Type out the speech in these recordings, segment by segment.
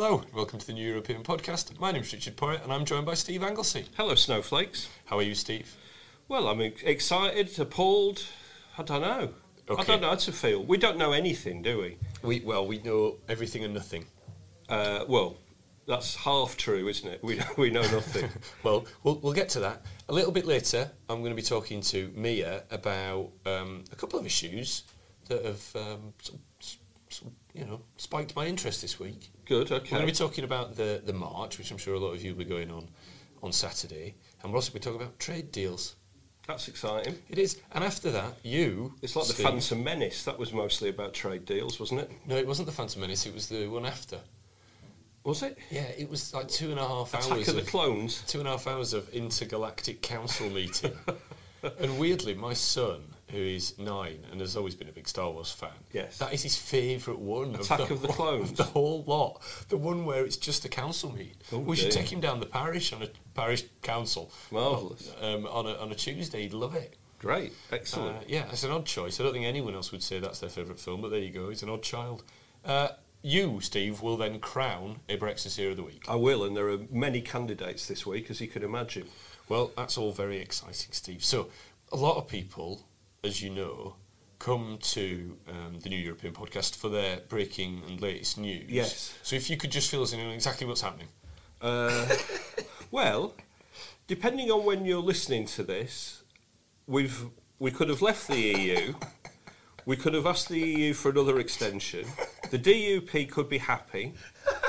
Hello, welcome to the New European Podcast. My name is Richard Porritt and I'm joined by Steve Anglesey. Hello, snowflakes. How are you, Steve? Well, I'm ex- excited, appalled. I don't know. I don't know how to feel. We don't know anything, do we? We well, we know everything and nothing. Uh, well, that's half true, isn't it? We know, we know nothing. Well, we'll we'll get to that a little bit later. I'm going to be talking to Mia about um, a couple of issues that have um, s- s- s- you know spiked my interest this week. Good. Okay. We're going to be talking about the the march, which I'm sure a lot of you will be going on on Saturday, and we'll also be talking about trade deals. That's exciting. It is, and after that, you. It's like the Steve- Phantom Menace. That was mostly about trade deals, wasn't it? No, it wasn't the Phantom Menace. It was the one after. Was it? Yeah, it was like two and a half Attack hours of the Clones. Two and a half hours of intergalactic council meeting. and weirdly, my son, who is nine and has always been a big Star Wars fan, Yes. that is his favourite one. Attack of the whole- Clones. the whole lot. The one where it's just a council meeting. Oh, we should take him down the parish on a parish council. Marvellous. Um, on, a, on a Tuesday, he'd love it. Great. Excellent. Uh, yeah, it's an odd choice. I don't think anyone else would say that's their favourite film, but there you go. He's an odd child. Uh, you, Steve, will then crown a Brexit Hero of the Week. I will, and there are many candidates this week, as you can imagine. Well, that's all very exciting, Steve. So, a lot of people, as you know, come to um, the New European Podcast for their breaking and latest news. Yes. So, if you could just fill us in on exactly what's happening. Uh, well, depending on when you're listening to this, we've we could have left the EU. We could have asked the EU for another extension. The DUP could be happy.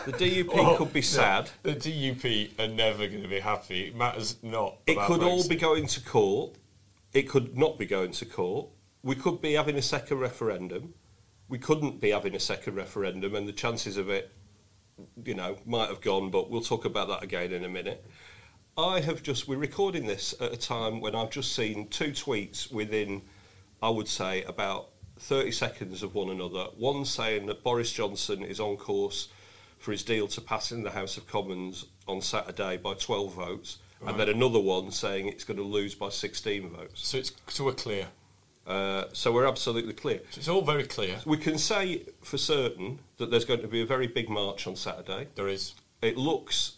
The DUP could be sad. The DUP are never going to be happy. It matters not. It could all be going to court. It could not be going to court. We could be having a second referendum. We couldn't be having a second referendum, and the chances of it, you know, might have gone. But we'll talk about that again in a minute. I have just we're recording this at a time when I've just seen two tweets within, I would say, about 30 seconds of one another. One saying that Boris Johnson is on course for his deal to pass in the House of Commons on Saturday by 12 votes, and then another one saying it's going to lose by 16 votes. So, it's, so we're clear. Uh, so we're absolutely clear. So, it's all very clear. We can say for certain that there's going to be a very big march on Saturday. There is. It looks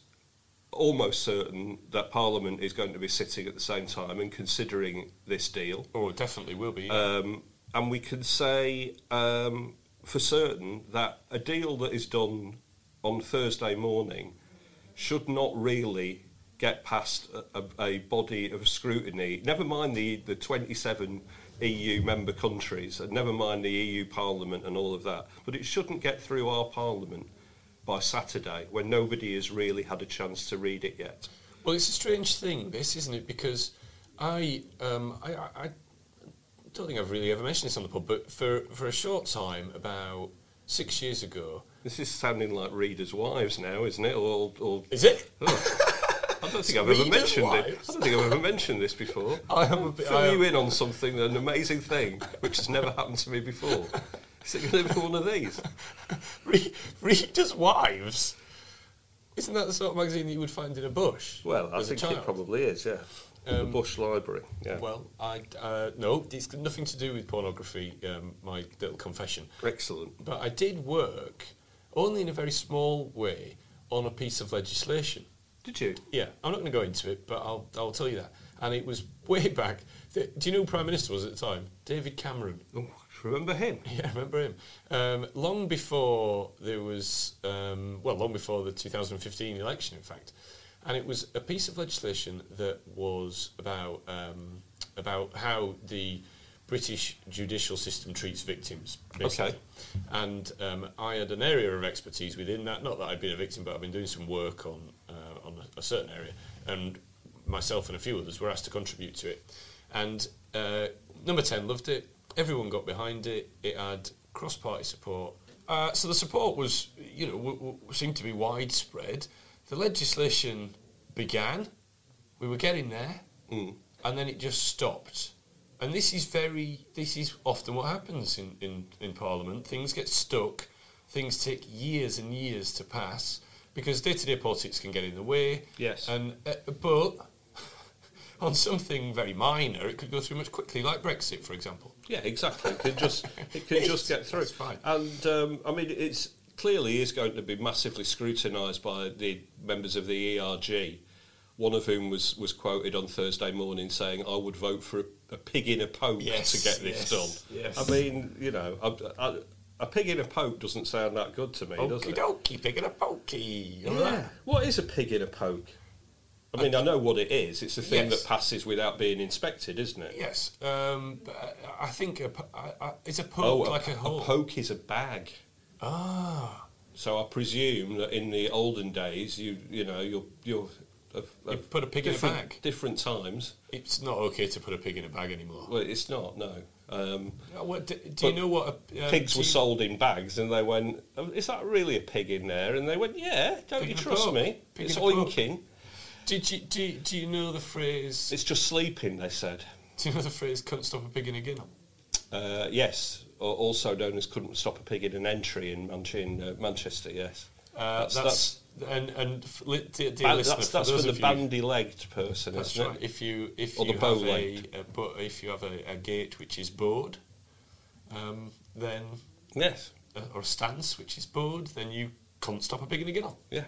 almost certain that Parliament is going to be sitting at the same time and considering this deal. Oh, it definitely will be. yeah. Um, and we can say um, for certain that a deal that is done on Thursday morning should not really get past a, a, body of scrutiny. Never mind the, the 27 EU member countries, and never mind the EU Parliament and all of that. But it shouldn't get through our Parliament by Saturday when nobody has really had a chance to read it yet. Well, it's a strange thing, this, isn't it? Because I, um, I, I, don't think I've really ever mentioned this on the pub, but for, for a short time, about six years ago, This is sounding like readers' wives now, isn't it? Or, or is it? I don't think I've ever mentioned it. I don't think I've ever mentioned this before. I am a bit. Fill I you in on something, an amazing thing, which has never happened to me before. Is it going to be one of these? Re- Readers' Wives. Isn't that the sort of magazine that you would find in a bush? Well, I think it probably is, yeah. the Um, Bush Library, yeah. Well, I uh, no, it's got nothing to do with pornography. Um, my little confession. Excellent. But I did work, only in a very small way, on a piece of legislation. Did you? Yeah, I'm not going to go into it, but I'll, I'll tell you that. and it was way back. Do you know who Prime Minister was at the time? David Cameron. Oh, remember him? Yeah, I remember him. Um, long before there was, um, well, long before the 2015 election, in fact, and it was a piece of legislation that was about um, about how the British judicial system treats victims. Basically. Okay. And um, I had an area of expertise within that. Not that I'd been a victim, but I've been doing some work on a, certain area, and myself and a few others were asked to contribute to it. And uh, number ten loved it. Everyone got behind it. It had cross-party support. Uh, so the support was, you know, w- w- seemed to be widespread. The legislation began. We were getting there, and then it just stopped. And this is very, this is often what happens in, in, in Parliament. Things get stuck, things take years and years to pass because day to day politics can get in the way. Yes. And, uh, but on something very minor, it could go through much quickly, like Brexit, for example. Yeah, exactly. It can just it can just get through. It's fine. And um, I mean, it's clearly is going to be massively scrutinised by the members of the ERG. One of whom was, was quoted on Thursday morning saying, "I would vote for a, a pig in a poke Yes, to get this yes, done." yes. I mean, you know, a, a, a pig in a poke doesn't sound that good to me, does it? dokie, picking a pokey. Yeah. that? What is a pig in a poke? I mean, I know what it is. It's a thing Yes. that passes without being inspected, isn't it? Yes, um, but I I think a, po- I, I, it's a poke Oh, like a, a, poke is a bag. Ah, So I presume that in the olden days, you you know, you're you're of, You of put a pig in a different, bag? Different times. it's not okay to put a pig in a bag anymore. Well, it's not. No. Um, what, do, do you know what a, uh, pigs were sold in bags, and they went, "Oh, "Is that really a pig in there?" And they went, "Yeah, don't you trust me? Pig it's in a poke." oinking. Did you, do, you, do you know the phrase? It's just sleeping." They said. Do you know the phrase? Couldn't stop a pig in a ginnel. Uh, yes, al- also known as couldn't stop a pig in an entry in, Manch- in uh, Manchester. Yes, Uh, that's, and and f- li- dear, dear listener, that's, that's for for the bandy-legged person, That's isn't right. it? If you if Or you have a, a but if you have a, a gate which is bowed, um, then Yes. uh, or a stance which is bowed, then you can't stop a pig in a ginnel. Yeah.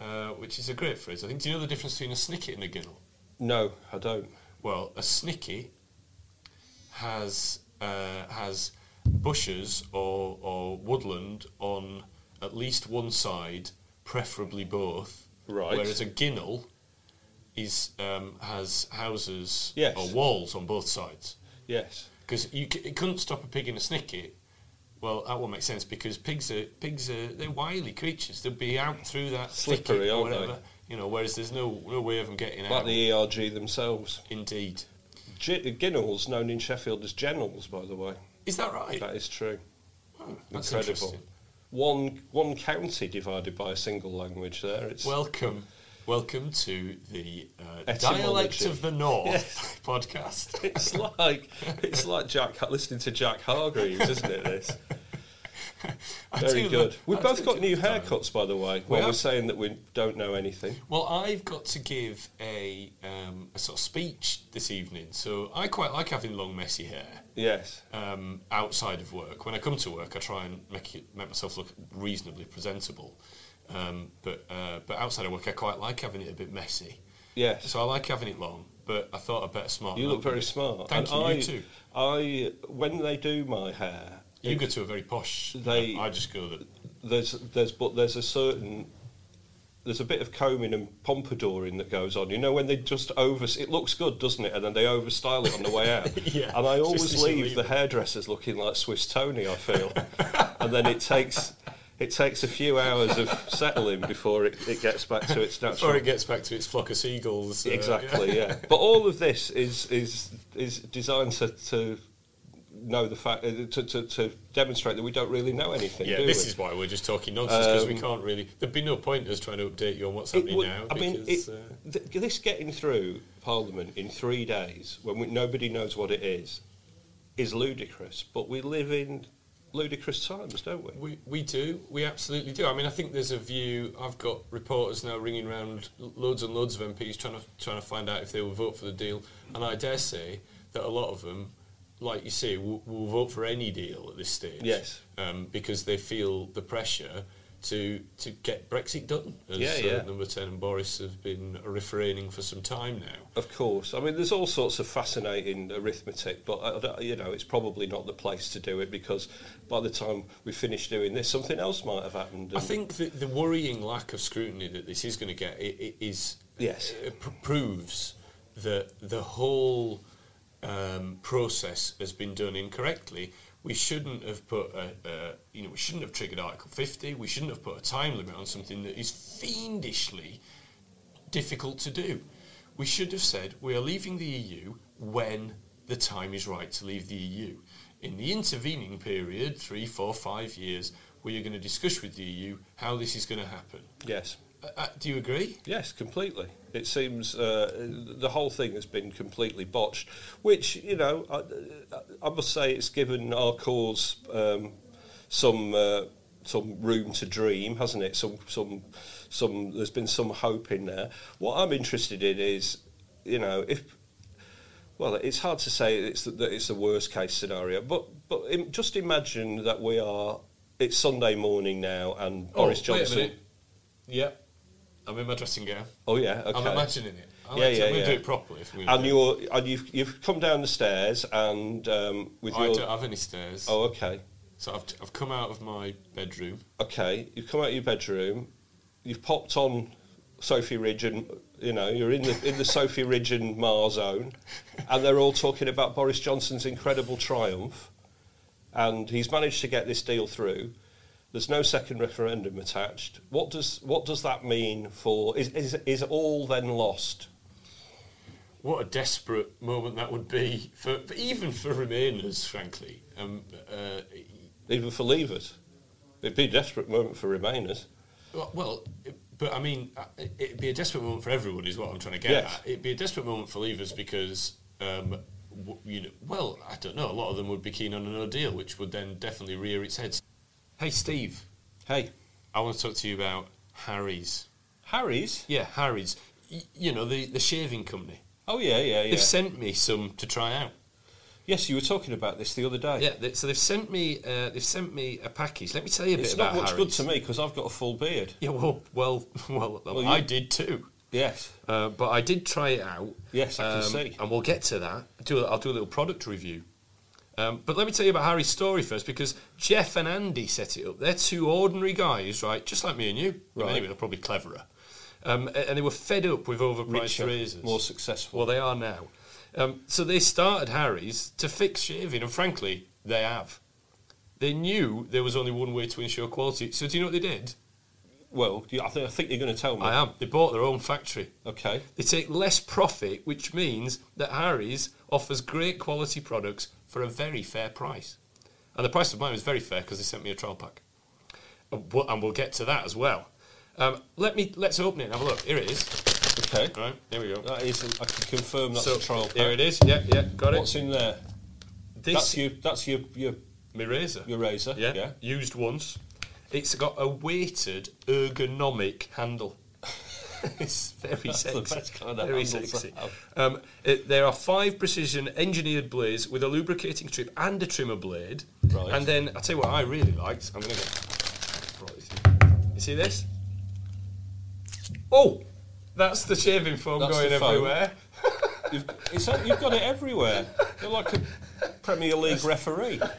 Uh, which is a great phrase. I think. Do you know the difference between a snicket and a ginnel? No, I don't. Well, a snicket has uh, has bushes or, or woodland on at least one side, preferably both. Right. Whereas a ginnel is um, has houses Yes. or walls on both sides. Yes. Because you c- it couldn't stop a pig in a snicket. Well, that won't make sense because pigs are pigs are they're wily creatures. They'll be out through that Slippery, or aren't they? whatever. You know, whereas there's no no way of them getting Like out. Like the ERG themselves. Indeed, G- Ginnels, known in Sheffield as Generals, by the way. is that right? That is true. Oh, that's Incredible. interesting. One one county divided by a single language. There, it's Welcome, welcome to the uh, dialect of the North Yes. podcast. It's like it's like Jack listening to Jack Hargreaves, isn't it? This I very do good. We've I both got new haircuts, by the way. We When we're saying that we don't know anything. Well, I've got to give a um, a sort of speech this evening, so I quite like having long, messy hair. Yes. um, outside of work. When I come to work, I try and make it make myself look reasonably presentable. Um, but uh, but outside of work, I quite like having it a bit messy. Yes. So I like having it long. But I thought I'd better smart. You look very smart. Thank and you. I, you too. I when they do my hair, You go to a very posh. They- I just go that. there's there's but there's a certain there's a bit of combing and pompadouring that goes on. You know when they just over it looks good, doesn't it? And then they overstyle it on the way out. Yeah, And I always leave the hairdressers looking like Swiss Tony. I feel, and then it takes it takes a few hours of settling before it, it gets back to its natural. Before it gets back to its flock of seagulls. uh, Exactly, yeah. But all of this is is is designed to, to know the fact uh, to, to, to demonstrate that we don't really know anything. Yeah, this we? is why we're just talking nonsense because we Um, can't really. There'd be no point in us trying to update you on what's happening would- now. I mean, it, uh, th- this getting through Parliament in three days when we, nobody knows what it is is ludicrous. But we live in ludicrous times, don't we? We, we do. We absolutely do. I mean, I think there's a view. I've got reporters now ringing around loads and loads of MPs trying to trying to find out if they will vote for the deal, and I dare say that a lot of them, like you say, will, will vote for any deal at this stage. Yes. um, because they feel the pressure to to get Brexit done. As, Yeah, yeah. Uh, number ten and Boris have been refraining for some time now. Of course. I mean, there's all sorts of fascinating arithmetic, but I don't- you know, it's probably not the place to do it because by the time we finish doing this, something else might have happened. I think the, the worrying lack of scrutiny that this is going to get i i is Yes. it pr- proves that the whole um, process has been done incorrectly. We shouldn't have put a, a you know we shouldn't have triggered Article 50. We shouldn't have put a time limit on something that is fiendishly difficult to do. We should have said we are leaving the EU when the time is right to leave the EU. In the intervening period, three, four, five years, we are going to discuss with the EU how this is going to happen. yes. Uh, uh, do you agree? Yes, completely. It seems uh, the whole thing has been completely botched, which, you know, I, I must say it's given our cause um, some uh, some room to dream, hasn't it? Some some some. There's been some hope in there. What I'm interested in is, you know, if well, it's hard to say it's the, that it's the worst case scenario, but but im- just imagine that we are. It's Sunday morning now, and Boris Oh, a Johnson. minute. I'm in my dressing gown. Oh yeah, okay. I'm imagining it. I Yeah, like yeah, I'm yeah. do it properly. If I'm and you're and you've you've come down the stairs and um, with I your don't have any stairs. oh okay So I've, I've come out of my bedroom. okay you've come out of your bedroom you've popped on Sophy Ridge and you know you're in the in the Sophy Ridge and Marr zone and they're all talking about Boris Johnson's incredible triumph and he's managed to get this deal through. There's no second referendum attached. What does what does that mean for is is, is all then lost? What a desperate moment that would be for, for even for Remainers, frankly. Um, uh, Even for leavers, it'd be a desperate moment for Remainers. well, well, but I mean, uh, it- it'd be a desperate moment for everyone, is what I'm trying to get Yes. at. It'd be a desperate moment for leavers because, um, you know, well, I don't know. A lot of them would be keen on a no deal, which would then definitely rear its head. Hey, Steve, Hey, I want to talk to you about Harry's. Harry's. Yeah, Harry's. Y- you know, the, the shaving company. Oh yeah, yeah, yeah. They've sent me some to try out. yes, you were talking about this the other day. Yeah, they, so they've sent me uh, they've sent me a package. Let me tell you a bit about. it's not much good to me because I've got a full beard. Yeah, well, well, well, Well, I you- did too. Yes. Uh, but I did try it out. Yes, I can um, see. And we'll get to that. Do I'll do a little product review. Um, but let me tell you about Harry's story first, because Jeff and Andy set it up. They're two ordinary guys, right, just like me and you. Right. Anyway, they're probably cleverer. Um, and they were fed up with overpriced Richer, razors. more successful. Well, they are now. Um, so they started Harry's to fix shaving, and frankly, they have. They knew there was only one way to ensure quality. So do you know what they did? Well, I think I think you're going to tell me. I am. They bought their own factory. Okay. They take less profit, which means that Harry's offers great quality products for a very fair price. And the price of mine was very fair because they sent me a trial pack. And we'll, and we'll get to that as well. Um, let me let's open it and have a look. Here it is. Okay. Right, here we go. That is. I can confirm that's so a trial. pack. it is. Yeah, yeah, got it. What's in there? this that's your. That's your your my razor. your razor. Yeah, Yeah. used once. It's got a weighted ergonomic handle. it's very That's sexy. kind of very sexy. Um, it, there are five precision engineered blades with a lubricating strip and a trimmer blade. Right. And then I tell you what I really liked. I'm going to get. You see this? Oh, that's the shaving foam That's going everywhere. You've, you've got it everywhere. You're like a Premier League referee.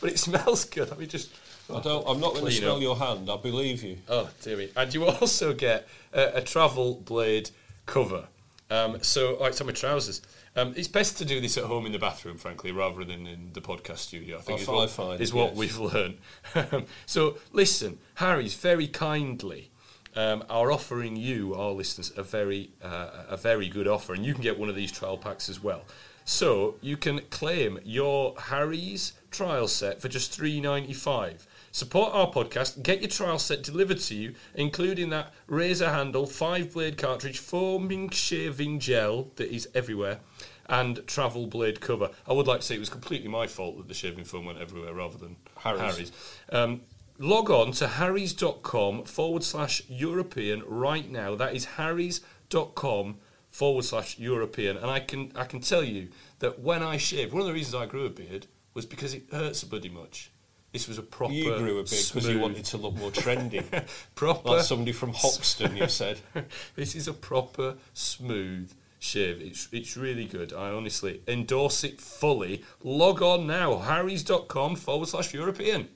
But it smells good. Let me just. I don't. I'm not going to smell your hand. I believe you. Oh, dear me. And you also get a, a travel blade cover. Um, so, like, it's on my trousers. Um, it's best to do this at home in the bathroom, frankly, rather than in the podcast studio. I think I is what, find, is what we've learned. So, listen, Harry's very kindly um, are offering you, our listeners, a very uh, a very good offer, and you can get one of these trial packs as well. So you can claim your Harry's trial set for just three ninety five. Support our podcast, get your trial set delivered to you, including that razor handle, five blade cartridge, foaming shaving gel that is everywhere, and travel blade cover. I would like to say it was completely my fault that the shaving foam went everywhere rather than Harry's. Harry's. Um, log on to harrys.com forward slash European right now. That is harrys.com forward slash European. And I can, I can tell you that when I shaved, one of the reasons I grew a beard was because it hurt so bloody much. This was a proper. You grew a bit because you wanted to look more trendy. proper. like somebody from Hoxton, you said. this is a proper smooth shave. It's it's really good. I honestly endorse it fully. Log on now, harrys.com forward slash European.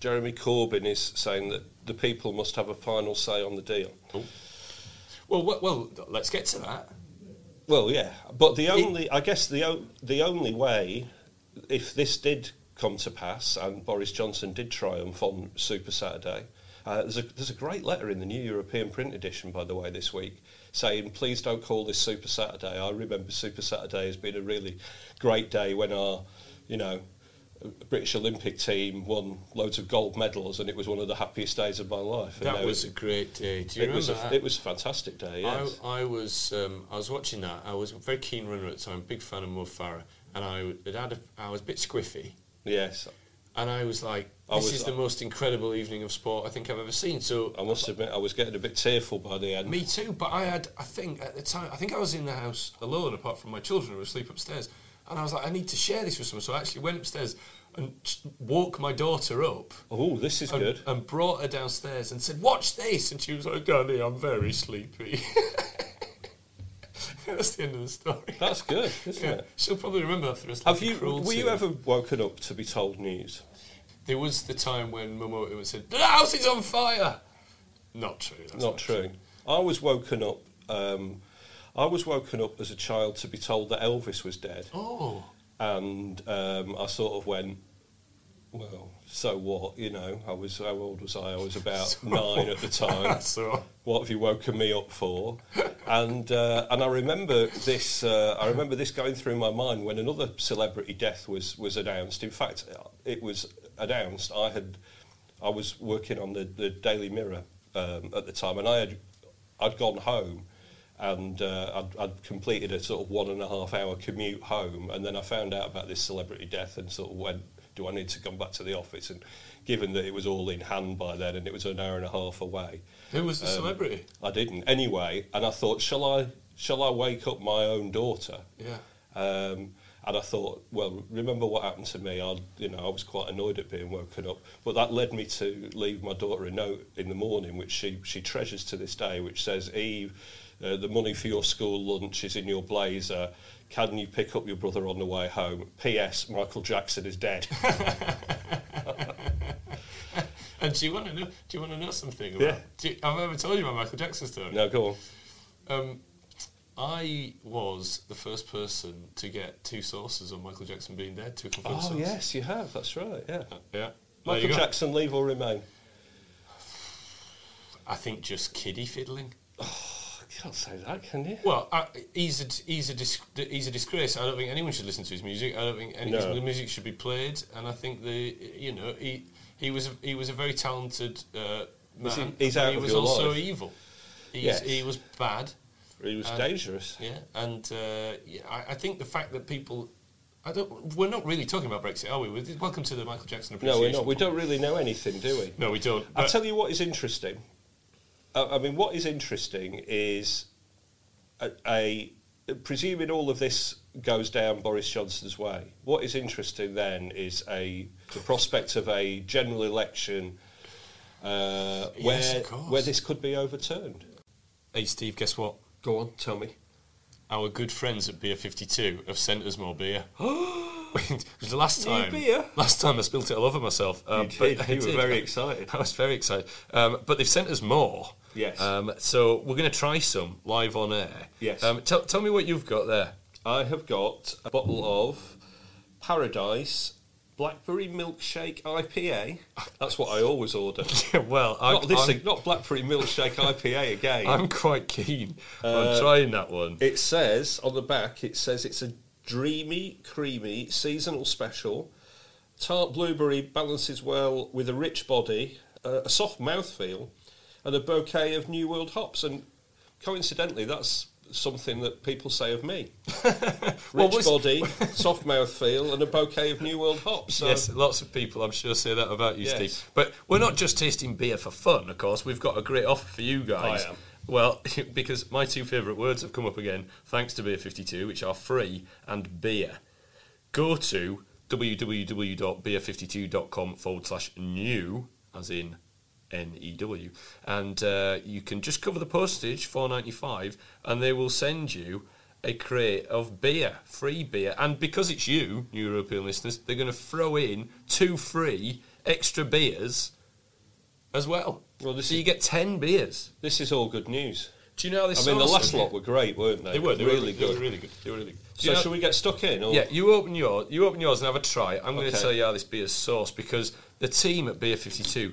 Jeremy Corbyn is saying that the people must have a final say on the deal. Oh. Well, well, well, let's get to that. Well, yeah, but the only, I guess, the o- the only way, if this did come to pass and Boris Johnson did triumph on Super Saturday, uh, there's a there's a great letter in the New European Print Edition, by the way, this week, saying please don't call this Super Saturday. I remember Super Saturday has been a really great day when our, you know. British Olympic team won loads of gold medals, and it was one of the happiest days of my life. That was a great day. Do you it was a, remember that? it was a fantastic day. Yes. I, I was um, I was watching that. I was a very keen runner at the time, big fan of Mo Farah, and I had had a, I was a bit squiffy, yes, and I was like, "This was- is the most incredible evening of sport I think I've ever seen." So I must admit, I was getting a bit tearful by the end. Me too, but I had, I think at the time, I think I was in the house alone apart from my children who were asleep upstairs. And I was like, I need to share this with someone. So I actually went upstairs and woke my daughter up. Oh, this is and, good. And brought her downstairs and said, Watch this. And she was like, Daddy, I'm very sleepy. That's the end of the story. That's good, isn't Yeah, it? she'll probably remember that for the rest Have you? Were you ever woken up to be told news? There was the time when Momo said, The house is on fire. Not true. That's Not true. I was woken up. Um, I was woken up as a child to be told that Elvis was dead, Oh. and um, I sort of went, "Well, so what?" You know, I was how old was I? I was about So- nine at the time. So- what have you woken me up for? And uh, and I remember this. Uh, I remember this going through my mind when another celebrity death was was announced. In fact, it was announced. I had I was working on the, the Daily Mirror um, at the time, and I had I'd gone home. And uh, I'd, I'd completed a sort of one and a half hour commute home, and then I found out about this celebrity death, and sort of went, "Do I need to come back to the office?" And given that it was all in hand by then, and it was an hour and a half away, Who was the Um, celebrity? I didn't anyway, and I thought, shall I, shall I wake up my own daughter? Yeah. Um, and I thought, well, remember what happened to me? I, you know, I was quite annoyed at being woken up, but that led me to leave my daughter a note in the morning, which she she treasures to this day, which says, Eve, uh, the money for your school lunch is in your blazer. Can you pick up your brother on the way home? P.S. Michael Jackson is dead. And do you want to know? Do you want to know something? About, Yeah. You, have I ever told you about Michael Jackson's story? now go on. Um, I was the first person to get two sources on Michael Jackson being dead. Two confirmed Oh sources. yes, you have. That's right. Yeah. Yeah. There Michael. Jackson, leave or remain. I think just kiddie fiddling. You can't say that, can you? Well, I, he's a he's a dis, he's a disgrace. I don't think anyone should listen to his music. I don't think any No. his music should be played. And I think the you know he he was a, he was a very talented uh, man. He- he's out he was also life. evil. He's, Yes. He was bad. He was And- dangerous. Yeah, and uh, yeah, I, I think the fact that people, I don't, we're not really talking about Brexit, are we? We're- Welcome to the Michael Jackson No, appreciation. we're not. We don't really know anything, do we? No, we don't. I'll tell you what is interesting. Uh, I mean, what is interesting is a, a presuming all of this goes down Boris Johnson's way. What is interesting then is a the prospect of a general election uh, Yes, where of where this could be overturned. hey, Steve, guess what? Go on, tell me. Our good friends at Beer Fifty Two have sent us more beer. Because the last time, beer? last time I spilt it all over myself. Um, You but did. I You were did. very excited. I was very excited. Um, but they've sent us more. Yes. Um, so we're going to try some live on air. Yes. Um, tell, tell me what you've got there. I have got a bottle of Paradise Blackberry Milkshake IPA. That's what I always order. well, I'm, not this, I'm, not Blackberry Milkshake IPA again. I'm quite keen Uh, on trying that one. It says on the back, it says it's a dreamy, creamy seasonal special. Tart blueberry balances well with a rich body, uh, a soft mouthfeel, and a bouquet of New World hops. And coincidentally, that's something that people say of me. Rich Well, body, soft mouthfeel, and a bouquet of New World hops. So yes, lots of people, I'm sure, say that about you, Yes. Steve. But we're not just tasting beer for fun, of course. We've got a great offer for you guys. I am. Well, because my two favourite words have come up again, thanks to Beer 52, which are free and beer. Go to www.beer52.com forward slash new, as in N-E-W. And uh, you can just cover the postage, four ninety five, and they will send you a crate of beer, free beer. And because it's you, new European listeners, they're going to throw in two free extra beers as well. Well, this so is- you get ten beers. This is all good news. Do you know how this I mean, the last lot were great, weren't they? They were. They really were, good. They were really good. They were really good. So you know- shall we get stuck in? Or? yeah, you open yours. You open yours and have a try. I'm going to tell you how this beer's sourced because the team at Beer 52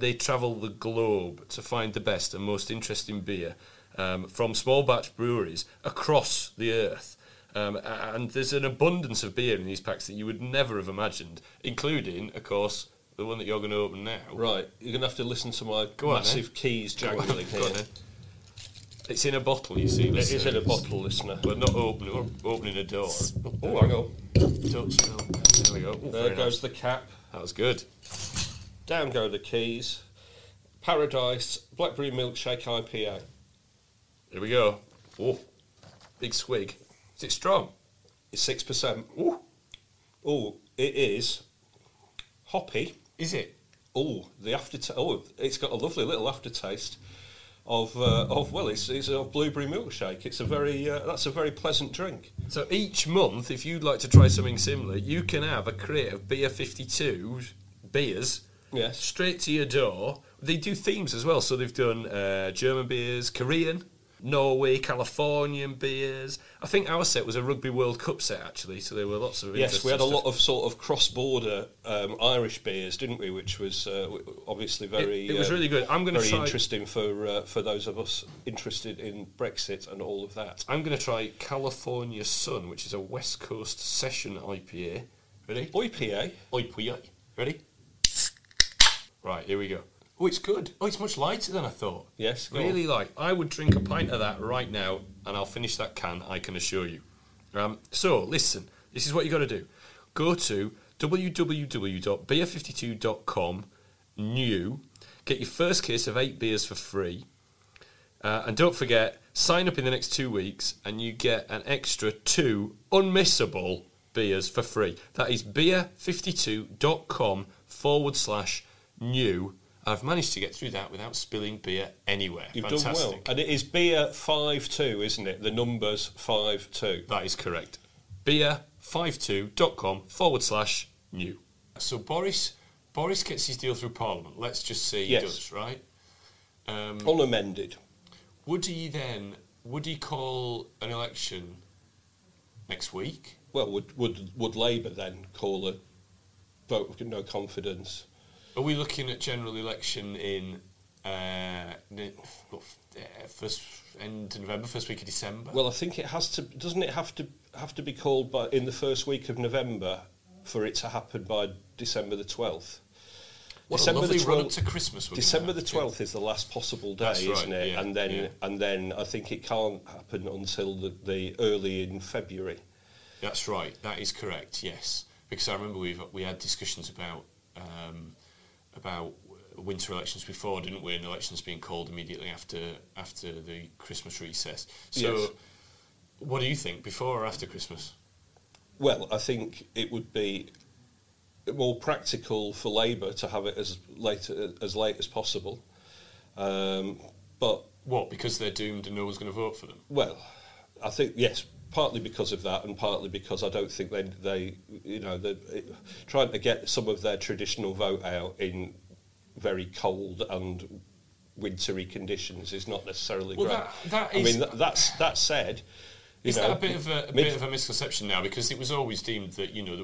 they travel the globe to find the best and most interesting beer um, from small batch breweries across the earth. Um, and there's an abundance of beer in these packs that you would never have imagined, including, of course, the one that you're going to open now. Right, you're going to have to listen to my Go on, massive then. keys jangling on here. It's in a bottle, you see. It is in a bottle, listener. We're not opening, we're opening a door. Oh, hang on. Don't smell. There we go. There goes nice. the cap. That was good. Down go the keys. Paradise Blackberry Milkshake IPA. Here we go. Oh, big swig. Is it strong? It's 6%. Ooh. Oh, it is hoppy. Is it? Oh, the aftertaste. Oh, it's got a lovely little aftertaste of uh, of well, it's, it's a blueberry milkshake. It's a very uh, that's a very pleasant drink. So each month, if you'd like to try something similar, you can have a crate of Beer 52 beers Yes. straight to your door. They do themes as well. So they've done uh, German beers, Korean, Norway, Californian beers. I think our set was a Rugby World Cup set, actually. So there were lots of Yes, we had a lot of sort of cross-border um, Irish beers, didn't we? Which was uh, obviously very. it was um, really good. I'm gonna very try- interesting for uh, for those of us interested in Brexit and all of that. I'm going to try California Sun, which is a West Coast session IPA. Ready? IPA. IPA. Ready? Right, here we go. Oh, it's good. Oh, it's much lighter than I thought. Yes, go Really light. I would drink a pint of that right now, and I'll finish that can, I can assure you. Um, so, listen, this is what you got to do. Go to www.beer52.com, new, get your first case of eight beers for free, uh, and don't forget, sign up in the next two weeks and you get an extra two unmissable beers for free. That is beer52.com forward slash new. I've managed to get through that without spilling beer anywhere. You've Fantastic. done well, and it is beer five two, isn't it? The numbers five two. That is correct. Beer52.com forward slash new. So Boris Boris gets his deal through Parliament. Let's just say he Yes. does, right? Um, Unamended. Would he then, would he call an election next week? Well, would would would Labour then call a vote of no confidence? Are we looking at general election in uh, uh, first end of November, first week of December? Well, I think it has to. Doesn't it have to have to be called by in the first week of November for it to happen by December the twelfth? what December the run 12th up to Christmas. December the twelfth is the last possible day, right, isn't it? yeah, and then yeah. and then I think it can't happen until the, the early in February. That's right. That is correct. Yes, because I remember we we had discussions about um, about winter elections before, didn't we? And elections being called immediately after after the Christmas recess. So, Yes. what do you think? Before or after Christmas? Well, I think it would be more practical for Labour to have it as late as late as possible. Um, but What? Because they're doomed and no one's going to vote for them. well, I think yes, partly because of that, and partly because I don't think they they you know they're trying to get some of their traditional vote out in very cold and wintry conditions is not necessarily Well, great. that- that I mean, that, that's that said. Is know, that a bit of a, a mid- bit of a misconception now? Because it was always deemed that you know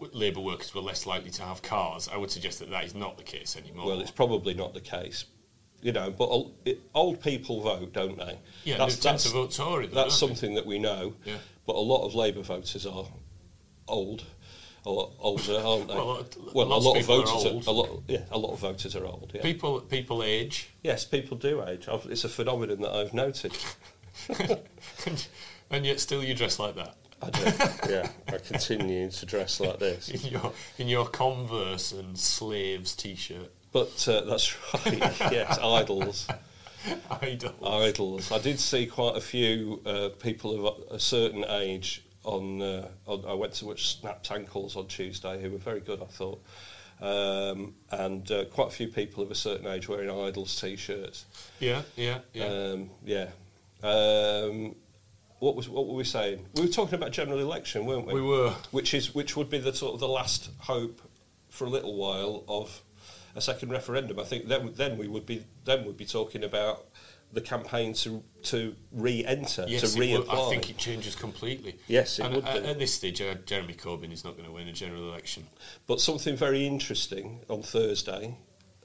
that labour workers were less likely to have cars. I would suggest that that is not the case anymore. Well, it's probably not the case. You know, but old people vote, don't they? yeah, they tend to vote Tory. Though, That's they? something that we know. Yeah. But a lot of Labour voters are old, a lot older, aren't they? Well, a- well, a lot of people are voters old. a lot, yeah, a lot of voters are old. Yeah. People people age. yes, people do age. I've, it's a phenomenon that I've noted. and, and yet still you dress like that I do. yeah, I continue to dress like this. in your in your Converse and slaves t-shirt. But uh, that's right. yes, Idles. Idol. Idles. I did see quite a few uh, people of a- a certain age on, uh, on. I went to watch Snapped Ankles on Tuesday, who were very good, I thought. Um, and uh, quite a few people of a certain age wearing Idles t-shirts. Yeah, yeah, yeah. Um, yeah. Um, what was what were we saying? We were talking about general election, weren't we? We were. Which is which would be the sort of the last hope for a little while of a second referendum. I think then then we would be then we'd be talking about the campaign to to re-enter yes, to would. reapply. I think it changes completely. Yes, it and would at, at this stage, uh, Jeremy Corbyn is not going to win a general election. But something very interesting on Thursday.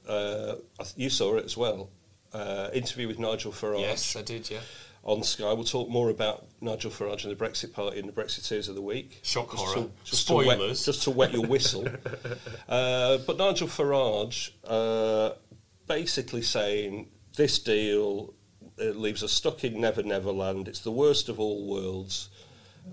Uh, you saw it as well. Uh, interview with Nigel Farage. Yes, I did. Yeah. On Sky. We'll talk more about Nigel Farage and the Brexit Party and the Brexiteers of the week. Shock Just horror. To, just To wet, Spoilers. just to wet your whistle. uh, but Nigel Farage uh, basically saying this deal leaves us stuck in Never Never Land. It's the worst of all worlds.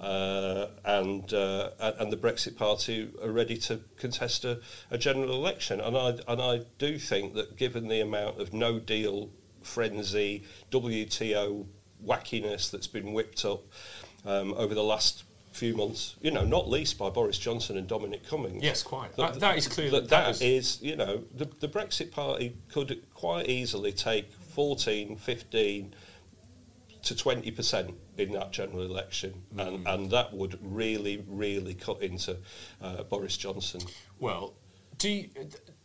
Uh, and uh, and and the Brexit Party are ready to contest a, a general election, and I and I do think that given the amount of No Deal frenzy, WTO wackiness that's been whipped up um, over the last few months, you know, not least by Boris Johnson and Dominic Cummings. Yes, quite. That- that is clearly- That, that that is- is, you know, the, the Brexit Party could quite easily take 14, 15 to 20% in that general election, and, Mm-hmm. and that would really, really cut into uh, Boris Johnson. Well, do you,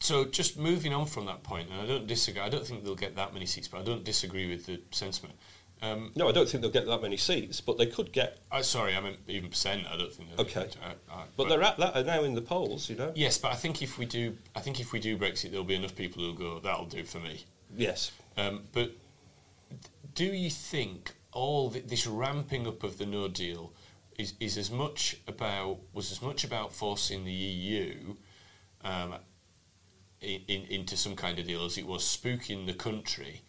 so. Just moving on from that point, and I don't disagree. I don't think they'll get that many seats, but I don't disagree with the sentiment. Um, No, I don't think they'll get that many seats, but they could get. I, sorry, I meant even percent. I don't think. they'll Okay. get- I- I- But they're at that now in the polls, you know. Yes, but I think if we do, I think if we do Brexit, there'll be enough people who'll go. That'll do for me. Yes. Um, but do you think all th- this ramping up of the No Deal is, is as much about was as much about forcing the EU um, in, in, into some kind of deal as it was spooking the country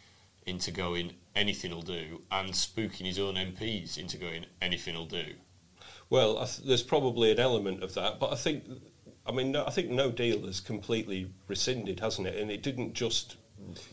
into going anything will do and spooking his own MPs into going anything will do? Well, I th- there's probably an element of that, but I think, I mean, no, I think no deal has completely rescinded, hasn't it? And it didn't just.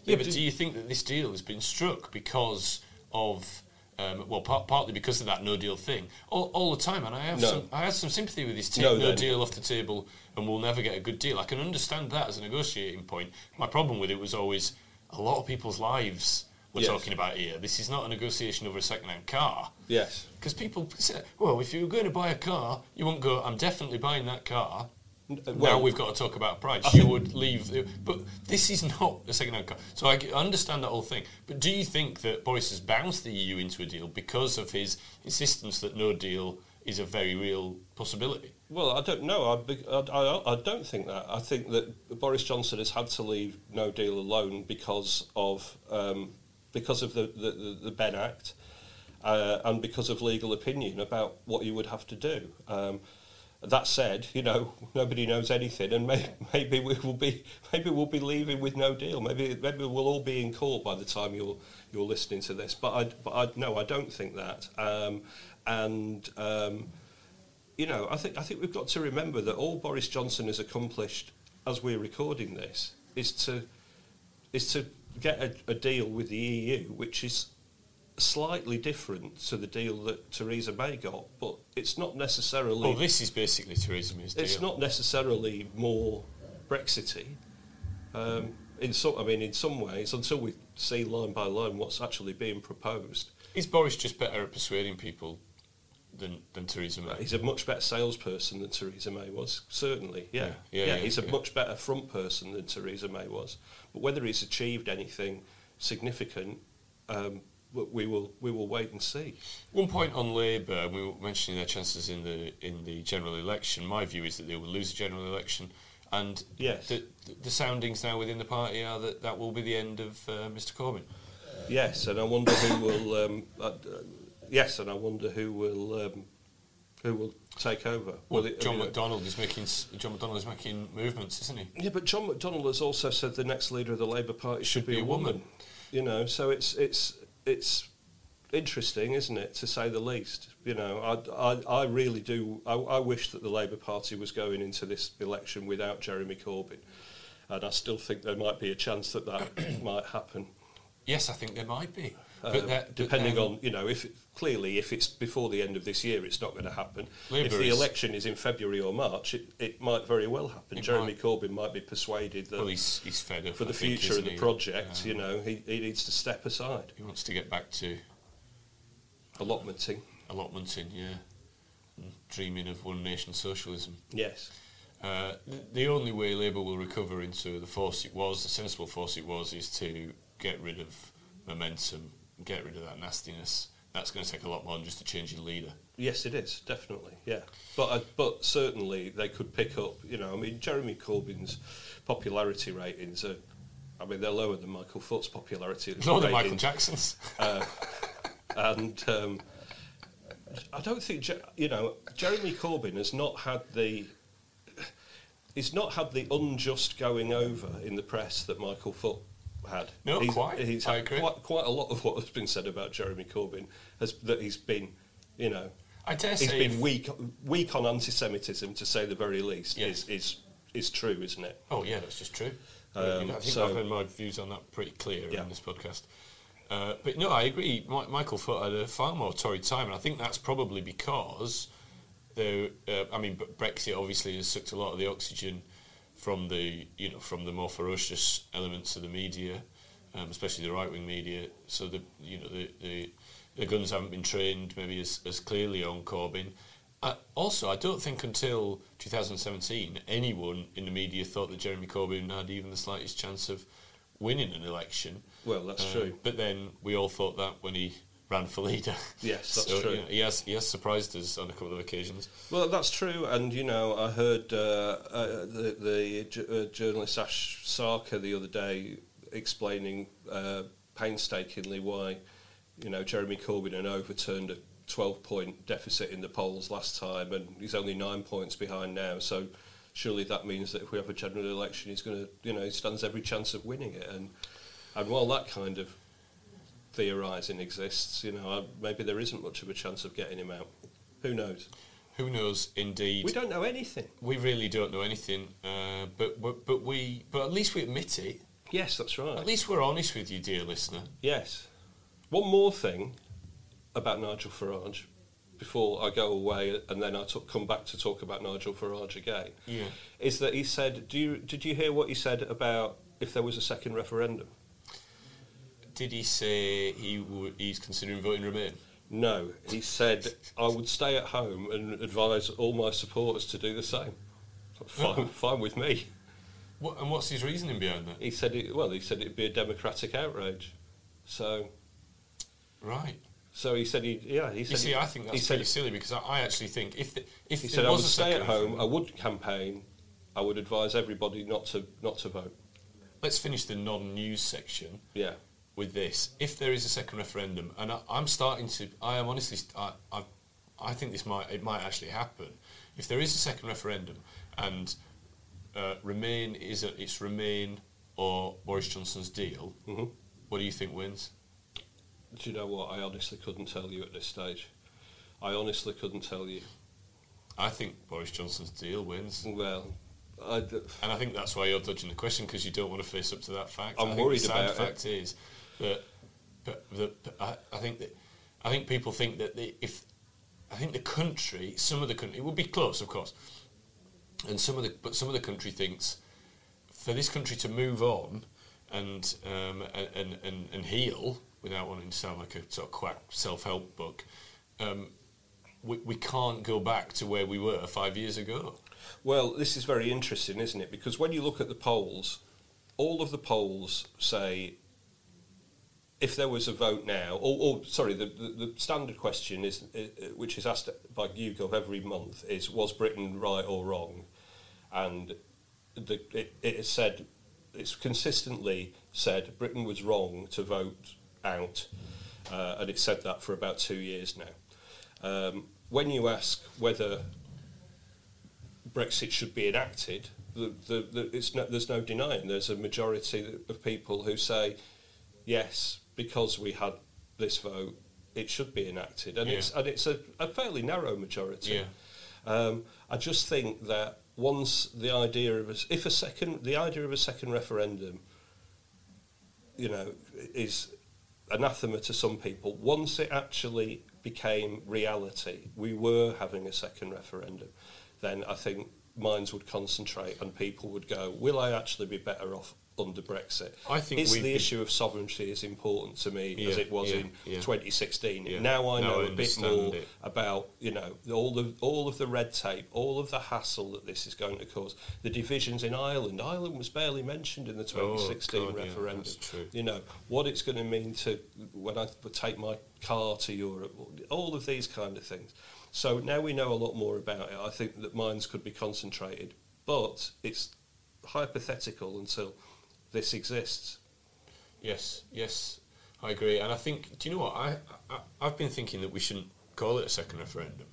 Yeah, but did- do you think that this deal has been struck because of, um, well, par- partly because of that no deal thing, all, all the time? And I have No. some, I have some sympathy with this. Take No, no, deal off the table, and we'll never get a good deal. I can understand that as a negotiating point. My problem with it was always a lot of people's lives we're Yes. talking about here. This is not a negotiation over a second-hand car. Yes. Because people say, well, if you were going to buy a car, you won't go, I'm definitely buying that car. now we've got to talk about price. I You would leave, the, but this is not a second-hand car. So I understand that whole thing. But do you think that Boris has bounced the EU into a deal because of his insistence that no deal is a very real possibility? Well, I don't know. I, I, I, I don't think that. I think that Boris Johnson has had to leave No Deal alone because of um, because of the, the, the, Benn Act uh, and because of legal opinion about what you would have to do. Um, that said, you know nobody knows anything, and may, maybe we will be maybe we'll be leaving with no deal. Maybe maybe we'll all be in court by the time you're you're listening to this. But I but I no, I don't think that. Um, and um, you know, I think I think we've got to remember that all Boris Johnson has accomplished as we're recording this is to is to get a, a deal with the EU, which is slightly different to the deal that Theresa May got, but it's not necessarily Well, this is basically Theresa May's deal. it's not necessarily more Brexity. Um, in some, I mean, in some ways, until we see line by line what's actually being proposed, Is Boris just better at persuading people than, than Theresa May? he's a much better salesperson than Theresa May was. Certainly, yeah, Yeah, yeah, yeah, he's a much better front person than Theresa May was. But whether he's achieved anything significant, um, we will we will wait and see. One point on Labour, we were mentioning their chances in the in the general election. My view is that they will lose the general election, and Yes. the, the soundings now within the party are that that will be the end of uh, Mr Corbyn. Yes, and I wonder who will. Um, uh, uh, yes, and I wonder who will um, who will take over. Well, John you know- McDonnell is making John McDonnell is making movements, isn't he? Yeah, but John McDonnell has also said the next leader of the Labour Party should, be, a woman. You know, so it's it's it's interesting, isn't it, to say the least? You know, I I, I really do. I, I wish that the Labour Party was going into this election without Jeremy Corbyn, and I still think there might be a chance that that might happen. Yes, I think there might be. But Uh, that- depending on you know if clearly if it's before the end of this year, it's not going to happen. Labour if the is- election is in February or March, it, it might very well happen. Jeremy might. Corbyn might be persuaded that Well, he's, he's fed up for the think, future of the project, Um, you know, he, he needs to step aside. He wants to get back to Allotmenting, allotmenting, yeah. And dreaming of one nation socialism. yes. Uh, th- the only way Labour will recover into the force it was, the sensible force it was, is to get rid of momentum, get rid of that nastiness. That's going to take a lot more than just a change in leader. Yes, it is definitely. Yeah, but uh, but certainly they could pick up. You know, I mean, Jeremy Corbyn's popularity ratings are. I mean, they're lower than Michael Foot's popularity Lower than Michael. Jackson's. and um, I don't think you know Jeremy Corbyn has not had the he's not had the unjust going over in the press that Michael Foot had. No, he's, quite. He's I agree. Quite, quite a lot of what has been said about Jeremy Corbyn has that he's been, you know, I dare he's say been weak weak on anti-Semitism to say the very least. Is is is true, isn't it? Oh yeah, that's just true. Um, I think so- I've made my views on that pretty clear Yeah. in this podcast. Uh, but no, I agree. Mi- Michael Foot had a far more torrid time, and I think that's probably because the. Uh, I mean, Brexit obviously has sucked a lot of the oxygen from the you know from the more ferocious elements of the media, um, especially the right wing media. So the you know the, the the guns haven't been trained maybe as, as clearly on Corbyn. Also, I don't think until 2017 anyone in the media thought that Jeremy Corbyn had even the slightest chance of winning an election. Well, that's Uh, true. But then we all thought that when he ran for leader. Yes, that's So, true. you know, he has he has surprised us on a couple of occasions. Well, that's true, and you know, I heard uh, uh, the, the ju- uh, journalist Ash Sarkar the other day explaining uh, painstakingly why, you know, Jeremy Corbyn had overturned a 12-point deficit in the polls last time, and he's only nine points behind now. So, surely that means that if we have a general election, he's going to, you know, he stands every chance of winning it. And and while that kind of theorising exists, you know, I, maybe there isn't much of a chance of getting him out. Who knows? Who knows? Indeed, We don't know anything. we really don't know anything. Uh, but, but but we but at least we admit it. Yes, that's right. At least we're honest with you, dear listener. Yes. One more thing about Nigel Farage before I go away and then I t- come back to talk about Nigel Farage again. Yeah. Is that he said, do you, did you hear what he said about if there was a second referendum? Did he say he would, he's considering voting Remain? No. He said, I would stay at home and advise all my supporters to do the same. Fine, fine with me. What, and what's his reasoning behind that? He said, it, well, he said it'd be a democratic outrage. So, Right. so he said, he, yeah, he said. You see, I think he that's said- pretty silly because I, I actually think if the, if He said I was would stay at home. I would campaign. I would advise everybody not to not to vote. let's finish the non-news section Yeah, with this. If there is a second referendum, and I, I'm starting to, I am honestly, I, I, I think this might, it might actually happen. If there is a second referendum, and uh, Remain is a, it's Remain or Boris Johnson's deal, Mhm. what do you think wins? do you know what? I honestly couldn't tell you at this stage. I honestly couldn't tell you. I think Boris Johnson's deal wins, Well, I d- and I think that's why you're dodging the question because you don't want to face up to that fact. I'm worried the sad about it. fact is that, but the, but I, I think that I think people think that the, if I think the country, some of the country, it would be close, of course, and some of the but some of the country thinks for this country to move on and um, and, and and heal without wanting to sound like a sort of quack self help book. Um, we, we can't go back to where we were five years ago. well, this is very interesting, isn't it? Because when you look at the polls, all of the polls say if there was a vote now, or, or sorry, the, the, the standard question is, uh, uh, which is asked by YouGov every month, is was Britain right or wrong? And the, it, it said, it's consistently said Britain was wrong to vote out, uh, and it's said that for about two years now. Um, when you ask whether Brexit should be enacted, the, the, the, no, there's no denying. There's a majority of people who say, yes, because we had this vote, it should be enacted, and Yeah. it's and it's a, a fairly narrow majority. Yeah. Um, I just think that once the idea of a, if a second the idea of a second referendum, you know, is anathema to some people. Once it actually became reality, we were having a second referendum, then I think minds would concentrate and people would go, will I actually be better off under Brexit? I think is we'd the issue of sovereignty as important to me as it was yeah, in yeah. 2016. Yeah. Now I Now know I a bit more it. about you know all the all of the red tape, all of the hassle that this is going to cause, the divisions in Ireland. Ireland was barely mentioned in the 2016 Oh, God, yeah, referendum. You know what it's going to mean to when I take my car to Europe, all of these kind of things. So now we know a lot more about it. I think that minds could be concentrated, but it's hypothetical until this exists. Yes, yes, I agree. And I think, do you know what? I, I I've been thinking that we shouldn't call it a second referendum.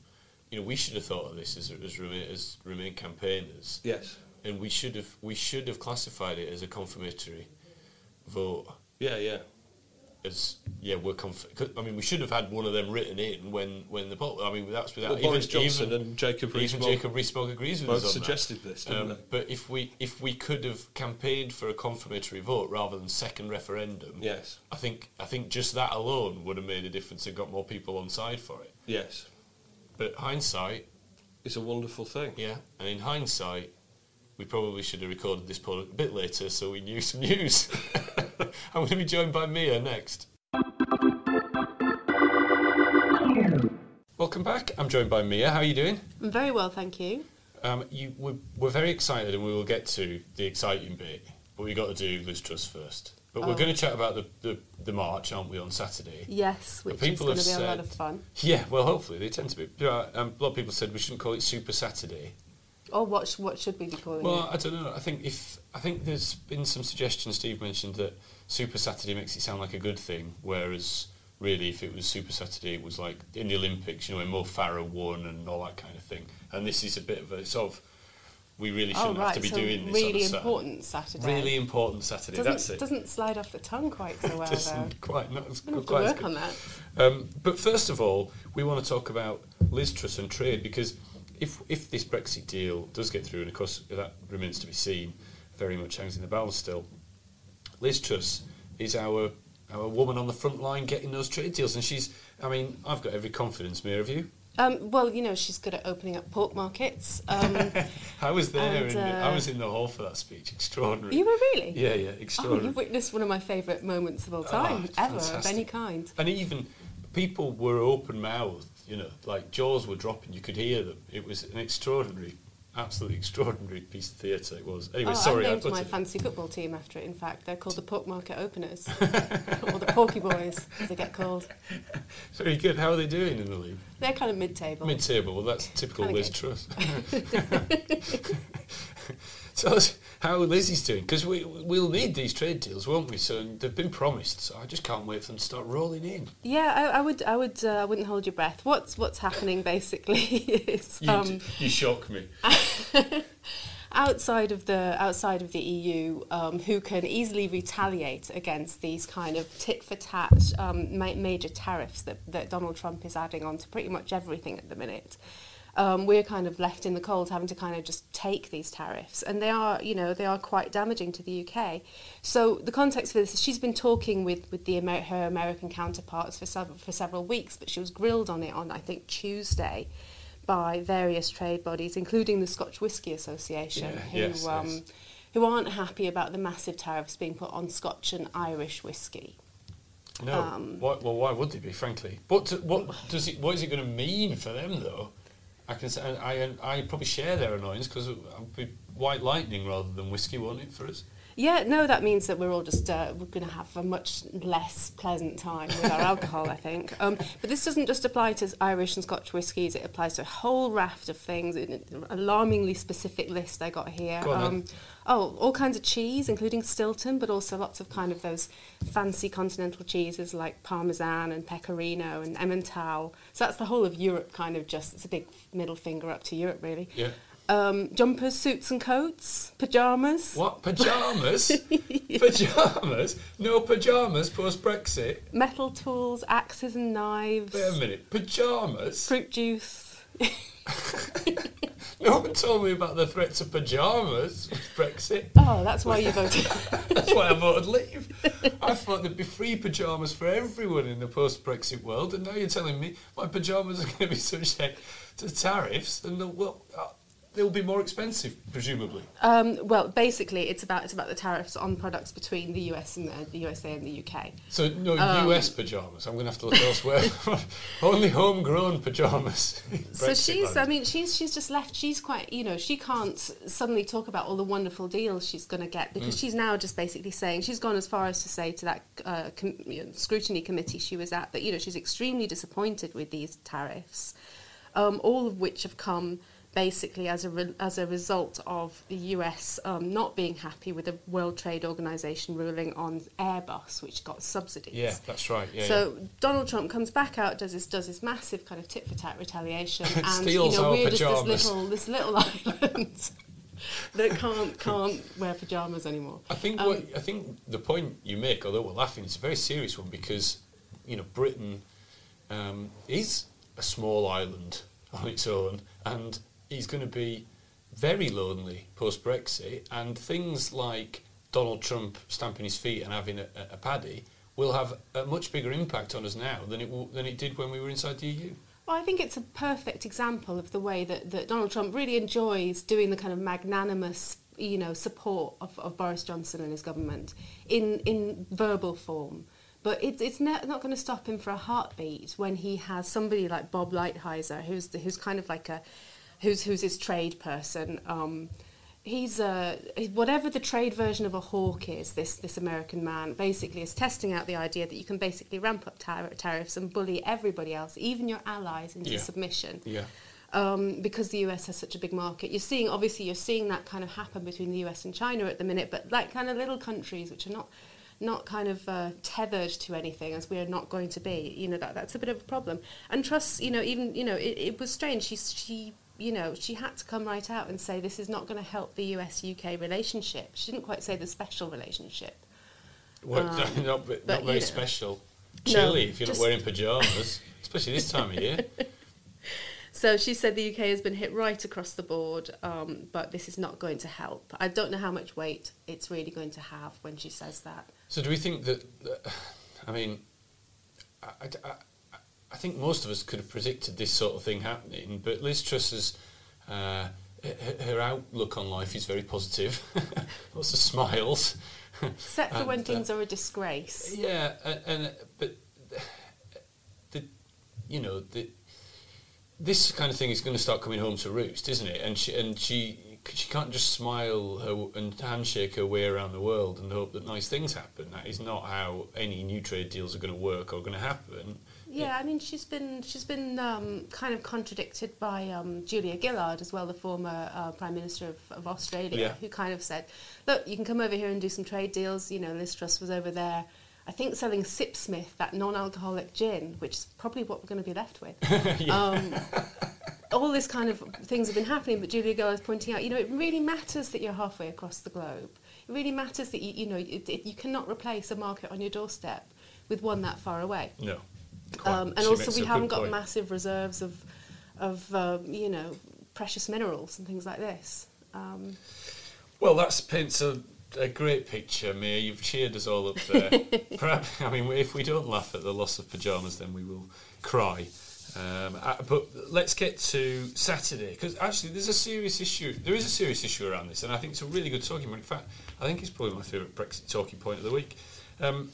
You know, we should have thought of this as as Remain, as Remain campaigners, Yes. and we should have we should have classified it as a confirmatory vote. Yeah, yeah. As yeah, we're conf- I mean, we should have had one of them written in when when the poll. I mean, that's without Well, even, Boris Johnson even, and Jacob Rees-Mogg Jacob Rees-Mogg agrees with us on that. suggested this, Um? But if we if we could have campaigned for a confirmatory vote rather than second referendum, Yes. I think I think just that alone would have made a difference and got more people on side for it. Yes. But hindsight, It's a wonderful thing. yeah, and in hindsight, we probably should have recorded this poll a bit later so we knew some news. I'm going to be joined by Mia next. Welcome back. I'm joined by Mia. How are you doing? I'm very well, thank you. Um, you, we're, we're very excited, and we will get to the exciting bit. But we've got to do Liz Truss first. But we're Oh. going to chat about the, the, the march, aren't we, on Saturday? Yes, which is going to be a lot of fun. Yeah, well, hopefully they tend to be. Um, a lot of people said we shouldn't call it Super Saturday. Or what? sh- What should we be calling Well, it? I don't know. I think if I think there's been some suggestions. Steve mentioned that Super Saturday makes it sound like a good thing, whereas really, if it was Super Saturday, it was like in the Olympics, you know, when Mo Farah won and all that kind of thing. And this is a bit of a sort of we really Oh, shouldn't right. have to be so doing this. really on a important Saturday. Really important Saturday. doesn't, That's it. Doesn't slide off the tongue quite so well, though. Doesn't quite. Not as, I'm to quite as work good. on that. Um, but first of all, we want to talk about Liz Truss and trade because if if this Brexit deal does get through, and of course that remains to be seen, very much hangs in the balance still. Liz Truss is our our woman on the front line getting those trade deals, and she's. I mean, I've got every confidence, Mayor, of you. Um, well, you know, she's good at opening up pork markets. Um, I was there, And, and I uh, was in the hall for that speech. Extraordinary. you were really? Yeah, yeah, Oh, extraordinary. you've witnessed one of my favourite moments of all Oh, time, it's ever, fantastic. of any kind. And even people were open mouthed, you know, like jaws were dropping. You could hear them. It was an extraordinary, absolutely extraordinary piece of theatre. It was. Anyway, oh, sorry, I I named put my it. fancy football team after it. In fact, they're called the Pork Market Openers, or the Porky Boys, as they get called. Very good. How are they doing in the league? They're kind of mid-table. Mid-table. Well, that's typical Liz. Truss. Tell us how Lizzie's doing because we we'll need these trade deals, won't we? So they've been promised. So I just can't wait for them to start rolling in. Yeah, I, I would, I would, uh, I wouldn't hold your breath. What's what's happening basically is You, um, you shock me. outside of the outside of the EU, um, who can easily retaliate against these kind of tit for tat um, ma- major tariffs that, that Donald Trump is adding on to pretty much everything at the minute. Um, we're kind of left in the cold, having to kind of just take these tariffs, and they are, you know, they are quite damaging to the UK. So the context for this is she's been talking with with the Amer- her American counterparts for several for several weeks, but she was grilled on it on I think Tuesday by various trade bodies, including the Scotch Whisky Association, Yeah, who yes, um, yes. who aren't happy about the massive tariffs being put on Scotch and Irish whiskey. No. Um, why, well, why would they be? Frankly, what do- what does it? What is it going to mean for them though? I can say I I probably share their annoyance because I'd be white lightning rather than whiskey, won't it for us? Yeah, no, that means that we're all just uh, we're going to have a much less pleasant time with our alcohol, I think. Um, but this doesn't just apply to Irish and Scotch whiskies; it applies to a whole raft of things. An alarmingly specific list I got here. Go um, oh, all kinds of cheese, including Stilton, but also lots of kind of those fancy continental cheeses like Parmesan and Pecorino and Emmental. So that's the whole of Europe, kind of just. It's a big middle finger up to Europe, really. Yeah. Um, jumpers, suits, and coats, pajamas. What pajamas? Pajamas? No pajamas post Brexit. metal tools, axes and knives, Wait a minute, pajamas? fruit juice. no one told me about the threat of pyjamas with Brexit. Oh, that's why you voted. That's why I voted leave. I thought there'd be free pyjamas for everyone in the post-Brexit world, and now you're telling me my pyjamas are going to be subject to tariffs, and they'll, well, uh, they'll be more expensive, presumably. um, well, basically, it's about it's about the tariffs on products between the US and the, the USA and the UK. So no Um, US pyjamas. I'm going to have to look elsewhere. Only homegrown pyjamas. So she's, I mean, she's she's just left. She's quite, you know, she can't suddenly talk about all the wonderful deals she's going to get because Mm. she's now just basically saying she's gone as far as to say to that uh, com- you know, scrutiny committee she was at that you know she's extremely disappointed with these tariffs, um, all of which have come basically as a re- as a result of the US um, not being happy with the World Trade Organization ruling on Airbus, which got subsidies. Yeah, that's right. Yeah, so Donald Trump comes back out, does this does this massive kind of tit for tat retaliation, and you know, our weird as this little this little island that can't can't wear pajamas anymore. I think Um, what I think the point you make, although we're laughing, it's a very serious one because you know Britain um, is a small island on its own, and is going to be very lonely post Brexit, and things like Donald Trump stamping his feet and having a, a, paddy will have a much bigger impact on us now than it than it did when we were inside the EU. Well, I think it's a perfect example of the way that, that Donald Trump really enjoys doing the kind of magnanimous, you know, support of, of Boris Johnson and his government in, in verbal form. But it's, it's ne- not going to stop him for a heartbeat when he has somebody like Bob Lighthizer, who's, the, who's kind of like a, who's, who's his trade person. Um, he's uh, whatever the trade version of a hawk is. This this American man basically is testing out the idea that you can basically ramp up tar- tariffs and bully everybody else, even your allies, into Yeah. submission. Yeah. Um, because the US has such a big market, you're seeing obviously you're seeing that kind of happen between the US and China at the minute, but like kind of little countries which are not not kind of uh, tethered to anything as we are not going to be. You know that that's a bit of a problem. And Truss, you know, even you know it, it was strange. She she you know she had to come right out and say this is not going to help the US UK relationship. She didn't quite say the special relationship. Well, Um, not, not, but, not very know. special. No, Chilly if you're not wearing pyjamas, especially this time of year. So she said the UK has been hit right across the board, um, but this is not going to help. I don't know how much weight it's really going to have when she says that. So do we think that, that I mean, I, I, I- think most of us could have predicted this sort of thing happening, but Liz Truss's, uh, her, outlook on life is very positive. Lots of smiles. Except for And, when uh, things are a disgrace. Yeah, and, and but the, you know, the, this kind of thing is going to start coming home to roost, isn't it? And she and she she can't just smile her and handshake her way around the world and hope that nice things happen. That is not how any new trade deals are going to work or going to happen. Yeah, I mean she's been she's been um, kind of contradicted by um, Julia Gillard as well, the former uh, Prime Minister of, of Australia, Yeah. who kind of said, "Look, you can come over here and do some trade deals." You know, Liz Truss was over there, I think, selling Sipsmith, that non-alcoholic gin, which is probably what we're going to be left with. um, all this kind of things have been happening, but Julia Gillard is pointing out, you know, it really matters that you're halfway across the globe. It really matters that you, you know, it, it, you cannot replace a market on your doorstep with one that far away. No. Um, and also, we haven't got point. massive reserves of, of um, you know, precious minerals and things like this. Um, Well, that paints a, a great picture, Mia. You've cheered us all up there. Perhaps, I mean, if we don't laugh at the loss of pyjamas, then we will cry. Um, uh, but let's get to Saturday because actually, there's a serious issue. There is a serious issue around this, and I think it's a really good talking point. In fact, I think it's probably my favourite Brexit talking point of the week. Um,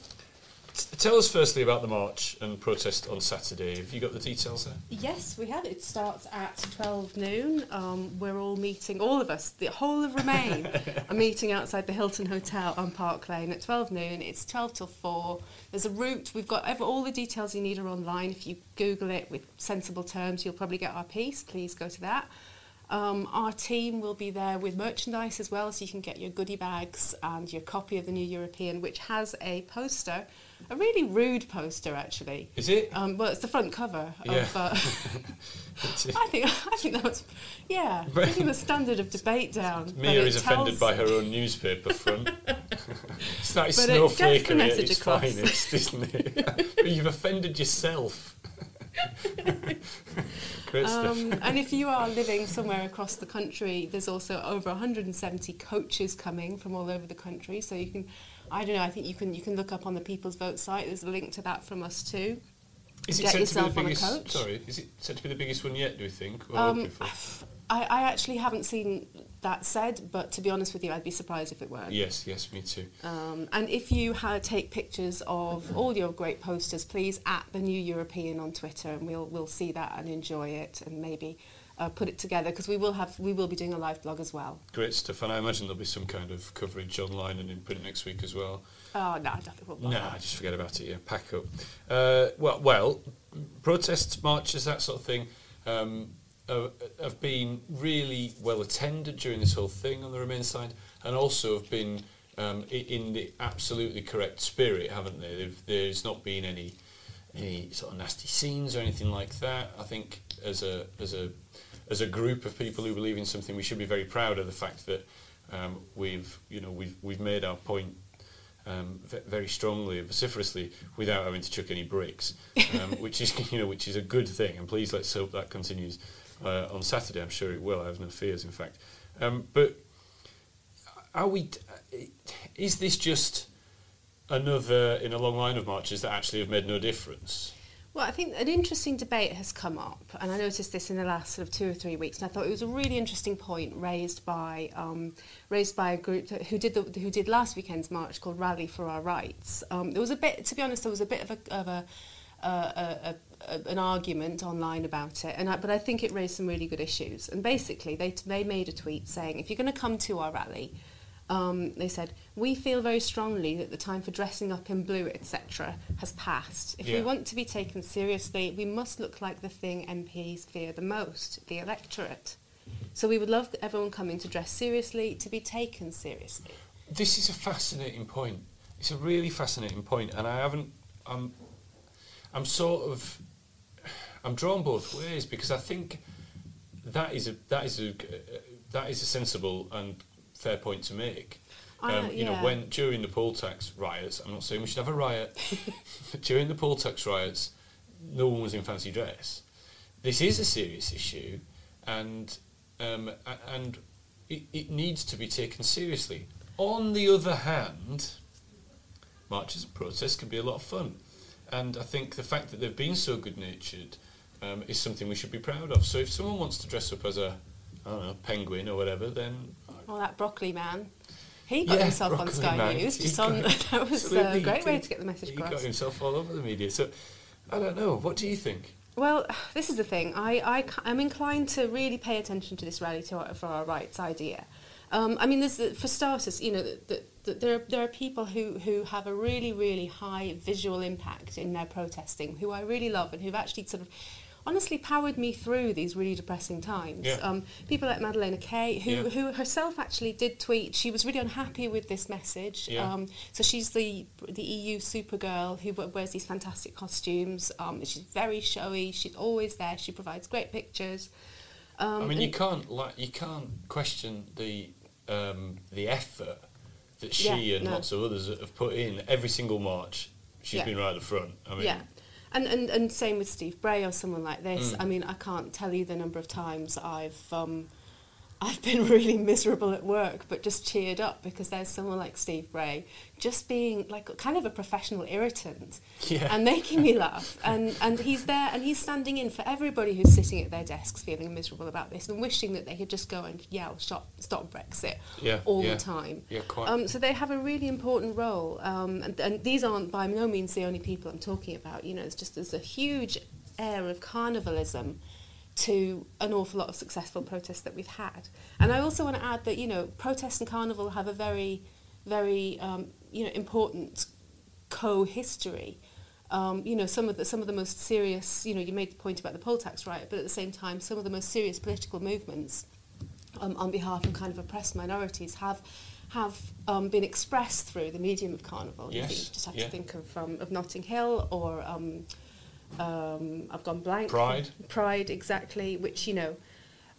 tell us firstly about the march and protest on Saturday. Have you got the details there? yes, we have. It starts at 12 noon. Um, we're all meeting, all of us, the whole of Remain, are meeting outside the Hilton Hotel on Park Lane at 12 noon. It's 12 till 4. There's a route. We've got ever, all the details you need are online. If you Google it with sensible terms, you'll probably get our piece. Please go to that. Um, our team will be there with merchandise as well, so you can get your goodie bags and your copy of the New European, which has a poster, a really rude poster actually. Is it? Um, well, it's the front cover Yeah. of. Uh, I think I think that was, yeah, bringing the standard of debate down. Mia is offended by her own newspaper front. it's that But it gets the snowflakery at message its across. finest, isn't it? you've offended yourself. Um, and if you are living somewhere across the country, there's also over 170 coaches coming from all over the country. So you can, I don't know, I think you can you can look up on the People's Vote site. There's a link to that from us too. Is it Get said to be yourself the on a biggest? coach. Sorry, is it said to be the biggest one yet? Do we think? Um. I, I actually haven't seen that said, but to be honest with you, I'd be surprised if it weren't. Yes, yes, me too. Um, and if you ha- take pictures of all your great posters, please at the New European on Twitter, and we'll we'll see that and enjoy it, and maybe uh, put it together because we will have we will be doing a live blog as well. Great stuff, and I imagine there'll be some kind of coverage online and in print next week as well. Oh no, I don't think we'll. No, just forget about it. Yeah, pack up. Uh, well, well, protests, marches, that sort of thing, um, uh, have been really well attended during this whole thing on the Remain side, and also have been um, in the absolutely correct spirit, haven't they? They've, there's not been any any sort of nasty scenes or anything like that. I think as a as a as a group of people who believe in something, we should be very proud of the fact that um, we've you know we've we've made our point um, ve- very strongly vociferously without having to chuck any bricks, um, which is you know which is a good thing. And please let's hope that continues uh, on Saturday. I'm sure it will. I have no fears, in fact. Um, but are we? Is this just another in a long line of marches that actually have made no difference? Well, I think an interesting debate has come up, and I noticed this in the last sort of two or three weeks, and I thought it was a really interesting point raised by um, raised by a group that, who did the, who did last weekend's march called Rally for Our Rights. Um, there was a bit, to be honest, there was a bit of a, of a, uh, a, a, an argument online about it, and I, but I think it raised some really good issues. And basically, they they made a tweet saying, if you're going to come to our rally. Um, they said, we feel very strongly that the time for dressing up in blue, etc., has passed. If Yeah. we want to be taken seriously, we must look like the thing MPs fear the most, the electorate. So we would love everyone coming to dress seriously, to be taken seriously. This is a fascinating point. It's a really fascinating point, and I haven't. I'm. I'm sort of. I'm drawn both ways because I think that is a that is a that is a sensible and fair point to make. Um, you know, when during the poll tax riots, I'm not saying we should have a riot. but during the poll tax riots, no one was in fancy dress. This is a serious issue, and um, and it, it needs to be taken seriously. On the other hand, marches and protests can be a lot of fun, and I think the fact that they've been so good natured um, is something we should be proud of. So if someone wants to dress up as a I don't know penguin or whatever, then Oh, that broccoli man. He got Yeah, himself on Sky man. News. He Just on, that was a he great way to get the message He across. got himself all over the media. So I don't know. What do you think? Well, this is the thing. I, I, am inclined to really pay attention to this rally to our, for our rights idea. Um, I mean, there's the, for starters, you know, that the, the, there, are, there are people who, who have a really, really high visual impact in their protesting, who I really love and who've actually sort of honestly powered me through these really depressing times. Yeah. Um, people like Madeleine Kay, who, Yeah. who herself actually did tweet, she was really unhappy with this message. Yeah. Um, so she's the the EU Supergirl who wears these fantastic costumes. Um, she's very showy. She's always there. She provides great pictures. Um, I mean, you can't like you can't question the um, the effort that she and no. lots of others have put in. Every single march, she's been right at the front. I mean, yeah. And, and, and same with Steve Bray or someone like Mm. this. I mean, I can't tell you the number of times I've um, I've been really miserable at work, but just cheered up because there's someone like Steve Bray just being like kind of a professional irritant Yeah. and making me laugh. And, and he's there and he's standing in for everybody who's sitting at their desks feeling miserable about this and wishing that they could just go and yell, stop, stop Brexit Yeah, all yeah. the time. Yeah, quite. Um, so they have a really important role, um, and, and these aren't by no means the only people I'm talking about. You know, it's just there's a huge air of carnivalism to an awful lot of successful protests that we've had. And I also want to add that you know, protest and carnival have a very, very um, you know important co-history. Um, you know, some of the some of the most serious. You know, you made the point about the poll tax riot, but at the same time, some of the most serious political movements um, on behalf of kind of oppressed minorities have have um, been expressed through the medium of carnival. You, think, Yes, you just have yeah. to think of um, of Notting Hill or um, um, I've gone blank. Pride. Pride, exactly. Which you know,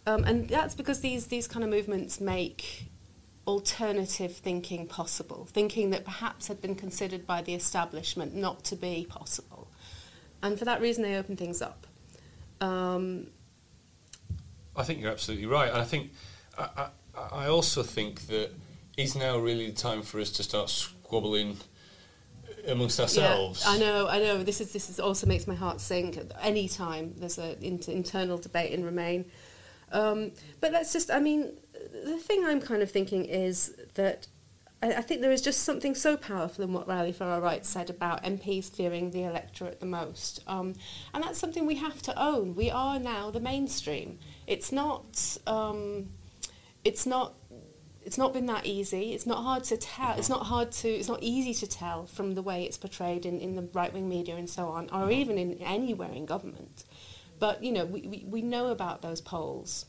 um, and that's because these these kind of movements make alternative thinking possible, thinking that perhaps had been considered by the establishment not to be possible, and for that reason they open things up. Um, I think you're absolutely right. And I think I, I, I also think that is now really the time for us to start squabbling amongst ourselves. Yeah, I know, I know. This is this is also makes my heart sink. Any time there's an inter- internal debate in Remain, um, but that's just. I mean, the thing I'm kind of thinking is that I, I think there is just something so powerful in what Rally for Our Rights said about MPs fearing the electorate the most, um, and that's something we have to own. We are now the mainstream. It's not. Um, it's not it's not been that easy. It's not hard to tell. It's not hard to. It's not easy to tell from the way it's portrayed in, in the right wing media and so on, or even in anywhere in government. But you know, we, we, we know about those polls,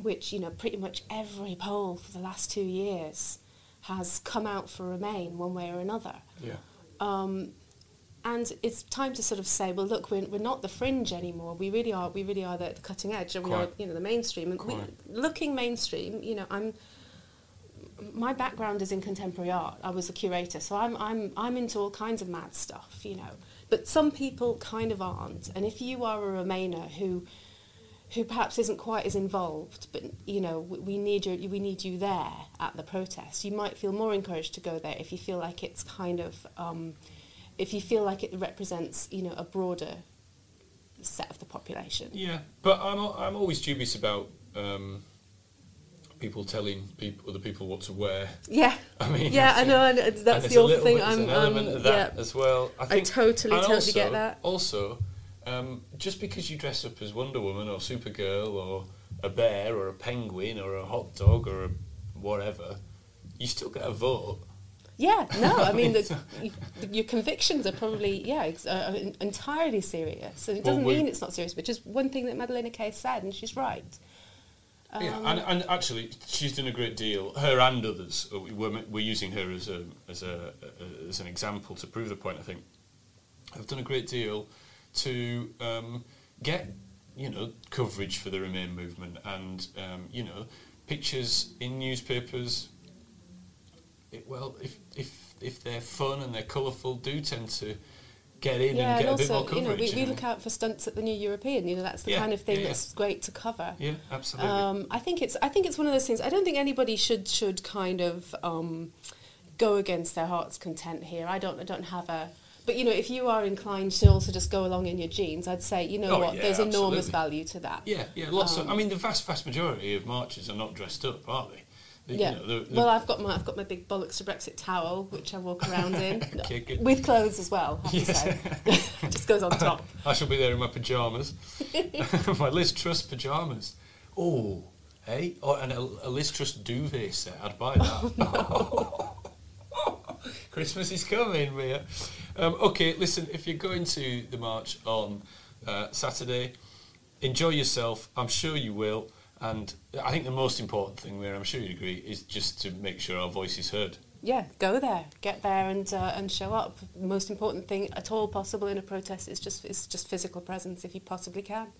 which you know pretty much every poll for the last two years has come out for Remain one way or another. Yeah. Um, and it's time to sort of say, well, look, we're, we're not the fringe anymore. We really are. We really are the, the cutting edge, and we are, you know, the mainstream. And we, looking mainstream, you know, I'm my background is in contemporary art. I was a curator, so I'm I'm I'm into all kinds of mad stuff, you know. But some people kind of aren't. And if you are a Remainer who who perhaps isn't quite as involved, but you know, we, need you we need you there at the protest. You might feel more encouraged to go there if you feel like it's kind of um, if you feel like it represents, you know, a broader set of the population. Yeah, but I'm I'm always dubious about um, people telling people other people what to wear. Yeah. I mean, yeah, I think- know. And That's there's the awful thing. bit- I'm, um, of that yeah. as well. I, I totally, totally also, get that. Also, um, just because you dress up as Wonder Woman or Supergirl or a bear or a penguin or a hot dog or a whatever, you still get a vote. Yeah, no, I mean, the, your convictions are probably, yeah, ex- uh, entirely serious. And it doesn't we- mean it's not serious, but just one thing that Madeleine Kay said, and she's right. Yeah, Um, and, and actually, she's done a great deal. Her and others, uh, we- we're, we're using her as a as a as an example to prove the point. I think have done a great deal to um, get you know coverage for the Remain movement and um, you know pictures in newspapers. It, well, if if if they're fun and they're colourful, do tend to get in yeah, and and get a bit more also, you know, we, we look out for stunts at the New European. You know, that's the Yeah, kind of thing yeah, that's great to cover. Yeah, absolutely. Um, I think it's I think it's one of those things. I don't think anybody should should kind of um, go against their heart's content here. I don't I don't have a. But you know, if you are inclined to also just go along in your jeans, I'd say you know Oh, what, yeah, there's enormous value to that. Yeah, yeah, lots Um, of. I mean, the vast, vast majority of marches are not dressed up, are they? The- you Yeah. know, the- the- well, I've got my I've got my big bollocks to Brexit towel, which I walk around in Okay, with clothes as well. I have to say, just goes on top. I shall be there in my pajamas, my Liz Truss pajamas. Oh, hey, oh, and a, a Liz Truss duvet set. I'd buy that. Christmas is coming, Mia. Um, okay, listen. If you're going to the march on uh, Saturday, enjoy yourself. I'm sure you will. And I think the most important thing, Mia, I'm sure you agree, is just to make sure our voice is heard. Yeah, go there, get there, and uh, and show up. Most important thing at all possible in a protest is just is just physical presence if you possibly can.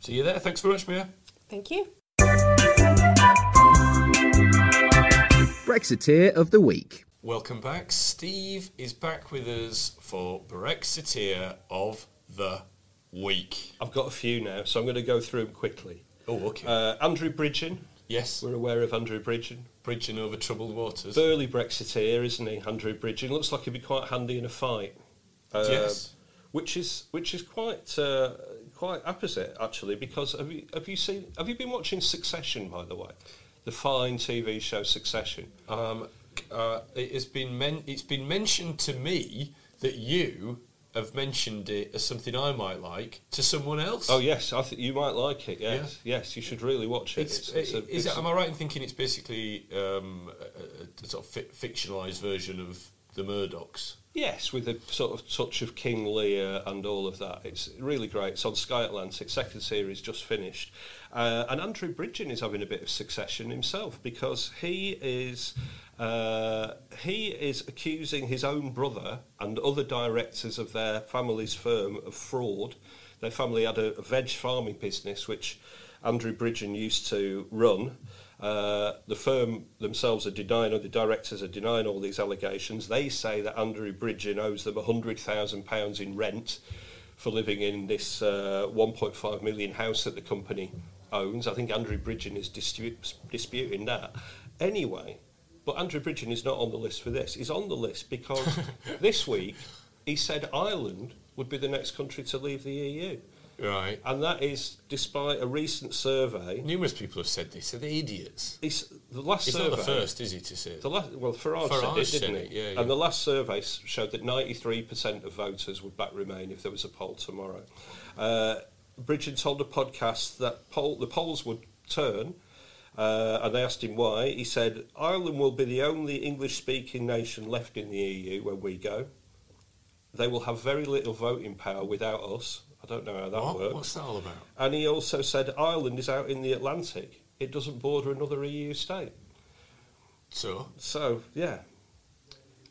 See you there. Thanks very much, Mia. Thank you. Brexiteer of the Week. Welcome back. Steve is back with us for Brexiteer of the Week. I've got a few now, so I'm going to go through them quickly. Oh, okay. Uh, Andrew Bridgen. yes, We're aware of Andrew Bridgen. bridging over troubled waters. Burly Brexiteer, isn't he, Andrew Bridgen? Looks like he'd be quite handy in a fight. Uh, Yes. Which is which is quite uh, quite opposite actually, because have you have you seen have you been watching Succession by the way, the fine TV show Succession? Um, uh, it has been men- it's been mentioned to me that you have mentioned it as something I might like to someone else. Oh yes, I think you might like it. Yes, yes, you should really watch it. It's, It's- it's a- is it, am I right in thinking it's basically um, a, a sort of fi- fictionalised version of the Murdochs? Yes, with a sort of touch of King Lear and all of that. It's really great. It's on Sky Atlantic. Second series just finished. Uh, and Andrew Bridgen is having a bit of succession himself because he is uh, he is accusing his own brother and other directors of their family's firm of fraud. Their family had a, veg farming business which Andrew Bridgen used to run. Uh, the firm themselves are denying, or the directors are denying all these allegations. They say that Andrew Bridgen owes them £100,000 in rent for living in this uh, 1.5 million house that the company owns. I think Andrew Bridgen is disputing that. Anyway, but Andrew Bridgen is not on the list for this. He's on the list because this week he said Ireland would be the next country to leave the EU. Right. And that is despite a recent survey. Numerous people have said this. Are they idiots? It's, the last He's survey. not the first, is he, to say The last, well, Farage, Farage said it, didn't said he? it, yeah, yeah. And the last survey showed that 93% of voters would back Remain if there was a poll tomorrow. Uh, Bridgen told a podcast that poll, the polls would turn, uh, and they asked him why. He said, Ireland will be the only English-speaking nation left in the EU when we go. They will have very little voting power without us. I don't know how that What? works. What's that all about? And he also said Ireland is out in the Atlantic. It doesn't border another EU state. So, So, yeah.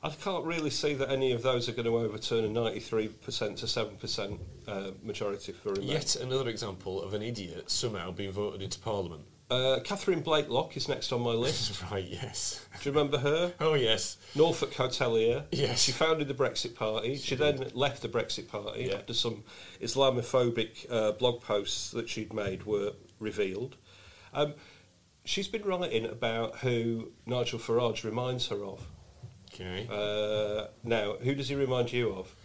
I can't really see that any of those are going to overturn a 93% to 7% uh, majority for Remain. yet another example of an idiot somehow being voted into Parliament. Uh, Catherine Blaiklock is next on my list. right, yes. Do you remember her? Oh, yes. Norfolk hotelier. Yes. She founded the Brexit Party. She, then left the Brexit Party Yeah. after some Islamophobic uh, blog posts that she'd made were revealed. Um, she's been writing about who Nigel Farage reminds her of. Okay. Uh, now, who does he remind you of?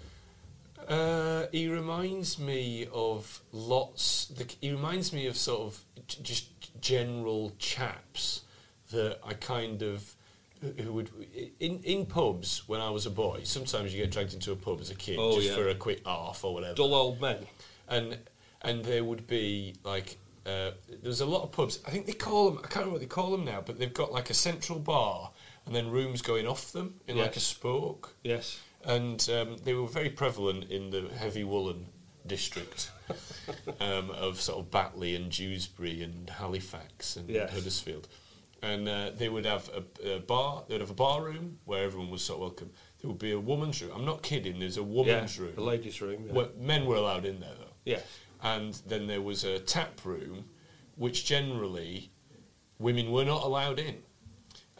Uh, he reminds me of lots. The, he reminds me of sort of j- just general chaps that I kind of who- would in in pubs when I was a boy. Sometimes you get dragged into a pub as a kid Oh, just yeah. for a quick half or whatever. Dull old men. and and there would be like uh, there's a lot of pubs. I think they call them. I can't remember what they call them now, but they've got like a central bar and then rooms going off them in like a Yes. spoke Yes. and um, they were very prevalent in the heavy woolen district um, of sort of Batley and Dewsbury and Halifax and Yes. Huddersfield. And uh, they would have a, a bar. They would have a bar room where everyone was sort of welcome. There would be a woman's room. I'm not kidding. There's a woman's yeah, room. The ladies' room. Yeah. Where men were allowed in there though. Yeah. And then there was a tap room, which generally women were not allowed in.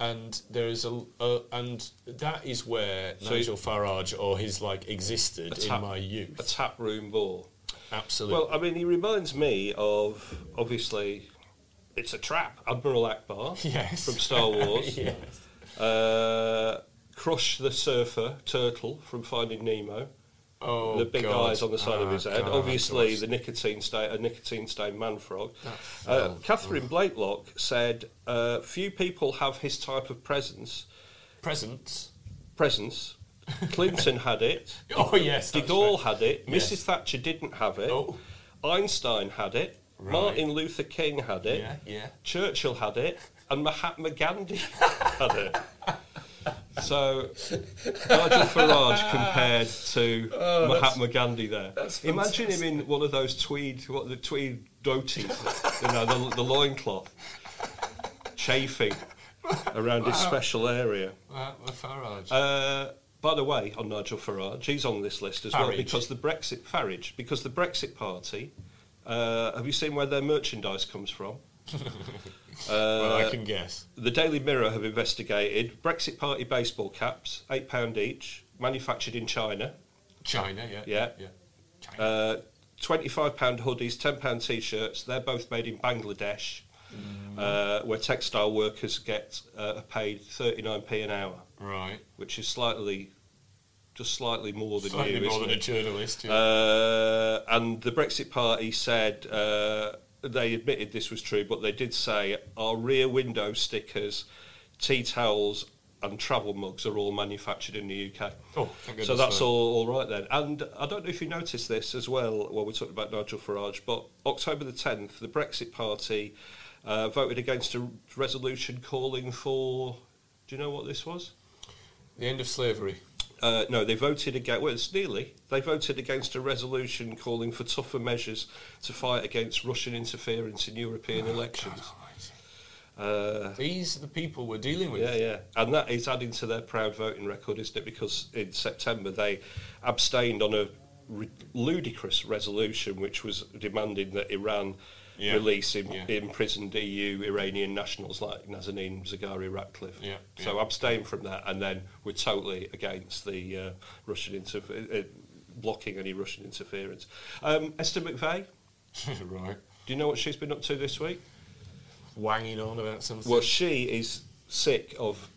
And there is a, a and that is where So Nigel Farage or his like existed tap- in my youth. A tap room ball. Absolutely. Well, I mean, he reminds me of obviously, it's a trap. Admiral Ackbar yes. from Star Wars. yes. uh, Crush the surfer turtle from Finding Nemo. Oh, the big God. eyes on the side of Ah, his head. God, Obviously, the nicotine stain, a nicotine stained man frog. Uh, film. Catherine Blaiklock said, uh, "Few people have his type of presence. Presence. Presence. Clinton had it. Oh yes, De Gaulle right. had it. Yes. Mrs. Thatcher didn't have it. Oh. Einstein had it. Right. Martin Luther King had it. Yeah, yeah. Churchill had it. And Mahatma Gandhi had it. So, Nigel Farage compared to Oh, Mahatma Gandhi there. Imagine him in one of those tweed, what the tweed dhotis, you know, the, the loincloth, chafing around his special area. Uh, Farage. Uh, by the way, on Nigel Farage, he's on this list as well because the Brexit Farage, because the Brexit Party. Uh, have you seen where their merchandise comes from? well, uh, I can guess. The Daily Mirror have investigated Brexit Party baseball caps, eight pound each, manufactured in China. China, yeah, yeah. yeah. China. Uh, Twenty-five pound hoodies, ten pound t-shirts. They're both made in Bangladesh, Mm. uh, where textile workers get uh, paid thirty-nine p an hour, right. which is slightly, just slightly more than Slightly you, more than a journalist. Yeah. Uh, and the Brexit Party said uh, they admitted this was true, but they did say our rear window stickers, tea towels, and travel mugs are all manufactured in the UK. oh, thank So that's all, all right then. And I don't know if you noticed this as well while we talked about Nigel Farage, but October the 10th, the Brexit Party uh, voted against a resolution calling for. Do you know what this was? The end of slavery. Uh, no, they voted against. Well, it's nearly. They voted against a resolution calling for tougher measures to fight against Russian interference in European Oh, elections. Uh, These are the people we're dealing with. yeah, yeah, and that is adding to their proud voting record, isn't it? Because in September they abstained on a ludicrous resolution which was demanding that Iran Yeah. release im- Yeah. imprisoned EU Iranian nationals like Nazanin Zaghari Ratcliffe. Yeah, So abstain from that, and then we're totally against the uh, Russian interference. Uh, blocking any Russian interference. Um, Esther McVey, right. Do you know what she's been up to this week? Wanging on about something. Well, she is sick of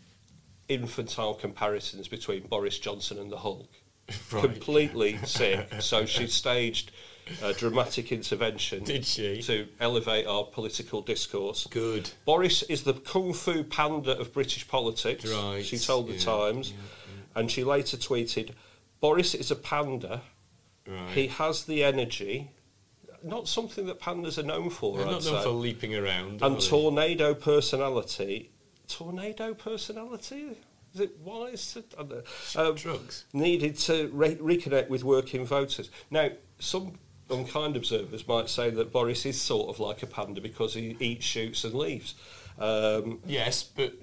infantile comparisons between Boris Johnson and the Hulk. Right. Completely sick. So she staged a dramatic intervention Did she? to elevate our political discourse. Good. Boris is the kung fu panda of British politics. Right, She told the yeah, Times, and she later tweeted, "Boris is a panda. Right. He has the energy." Not something that pandas are known for. They're I'd not known say. for leaping around. and tornado personality. Tornado personality? Is it wise? to- know. Um, Drugs. needed to re- reconnect with working voters. Now, some unkind observers might say that Boris is sort of like a panda because he eats, shoots, and leaves. Um, Yes, but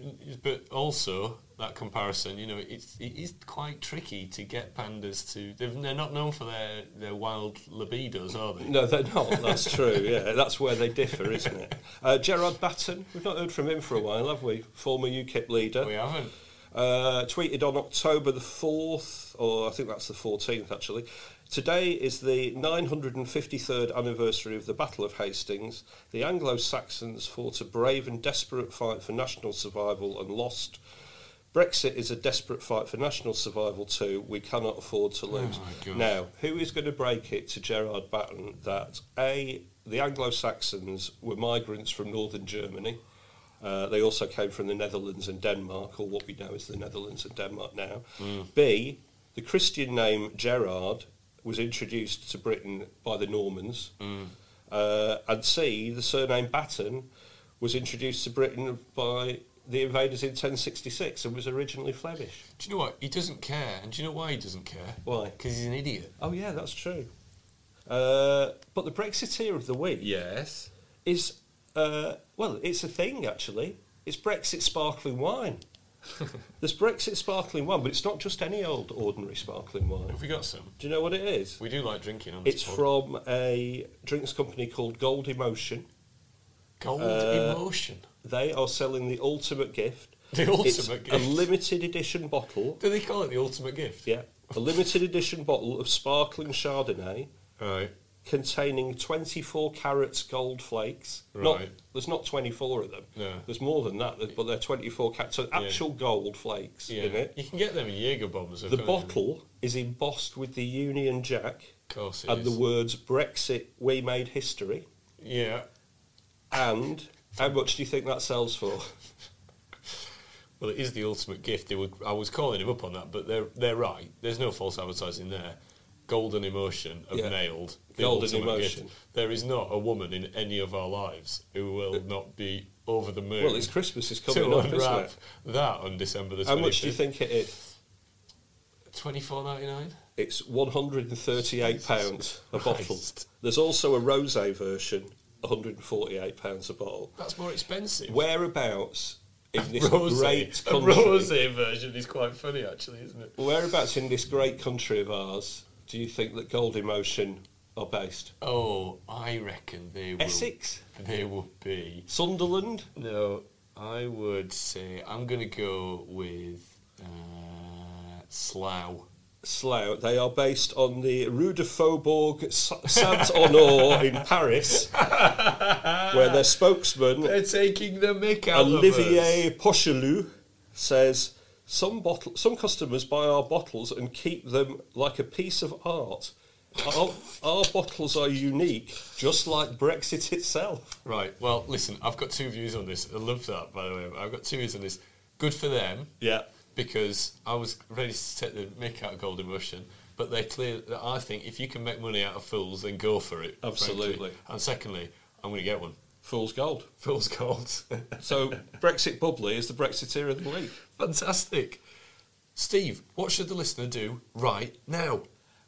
but also that comparison, you know, it's it is quite tricky to get pandas to. They've, they're not known for their, their wild libidos, are they? no, they're not. That's true. Yeah, that's where they differ, isn't it? Uh, Gerard Batten, we've not heard from him for a while, have we? Former UKIP leader. We haven't. Uh, tweeted on October the 4th, or I think that's the 14th actually. Today is the 953rd anniversary of the Battle of Hastings. The Anglo Saxons fought a brave and desperate fight for national survival and lost. Brexit is a desperate fight for national survival too. We cannot afford to lose. my gosh. now, who is going to break it to Gerard Batten that A, the Anglo Saxons were migrants from northern Germany? Uh, they also came from the Netherlands and Denmark, or what we know as the Netherlands and Denmark now. B, the Christian name Gerard was introduced to Britain by the Normans. Uh, and C, the surname Batten was introduced to Britain by the invaders in 1066 and was originally Flemish. Do you know what? He doesn't care. And do you know why he doesn't care? Why? Because he's an idiot. Oh, yeah, that's true. Uh, but the Brexiteer of the week Yes. is, uh, well, it's a thing actually. It's Brexit sparkling wine. There's Brexit sparkling wine, but it's not just any old ordinary sparkling wine. Have we got some? Do you know what it is? We do like drinking on It's pod. from a drinks company called Gold Emotion. Gold uh, Emotion. They are selling the ultimate gift. The It's ultimate a limited edition bottle. Do they call it the ultimate gift? Yeah, a limited edition bottle of sparkling Chardonnay Right. Containing 24 carats gold flakes. Right. Not, there's not 24 of them. No. There's more than that, but they're 24 carats. So actual gold flakes Yeah. in it. You can get them in Jaeger bombs. The bottle is embossed with the Union Jack Of course it and the words Brexit, we made history. Yeah. And how much do you think that sells for? Well, it is the ultimate gift. They were, I was calling him up on that, but they're they're right. There's no false advertising there. Golden emotion have Yeah. nailed the Golden emotion. gift. There is not a woman in any of our lives who will not be over the moon. Well, it's Christmas is coming up, isn't it? that on December the 25th. How much do you think it is? Twenty four ninety nine. It's £138 a bottle. There's also a rosé version, £148 a bottle. That's more expensive. Whereabouts in this Rosé. great a rosé version is quite funny, actually, isn't it? Whereabouts in this great country of ours do you think that Gold Emotion are based? Oh, I reckon they will. Essex? They will be. Sunderland? No, I would say I'm going to go with uh, Slough. Slough. They are based on the Rue de Faubourg Saint Honor in Paris, where their spokesman They're taking the mick out Olivier Pochelou, says some bottle, some customers buy our bottles and keep them like a piece of art. Our, our bottles are unique, just like Brexit itself. Right. Well, listen, I've got two views on this. I love that, by the way. I've got two views on this. Good for them. Yeah. because I was ready to take the mick out of Gold Emotion, but they're clear that I think if you can make money out of fools, then go for it. frankly. Absolutely. And secondly, I'm going to get one. Fool's gold. Fool's Gold. So Brexit bubbly is the Brexiteer of the week. Fantastic. Steve, what should the listener do right now?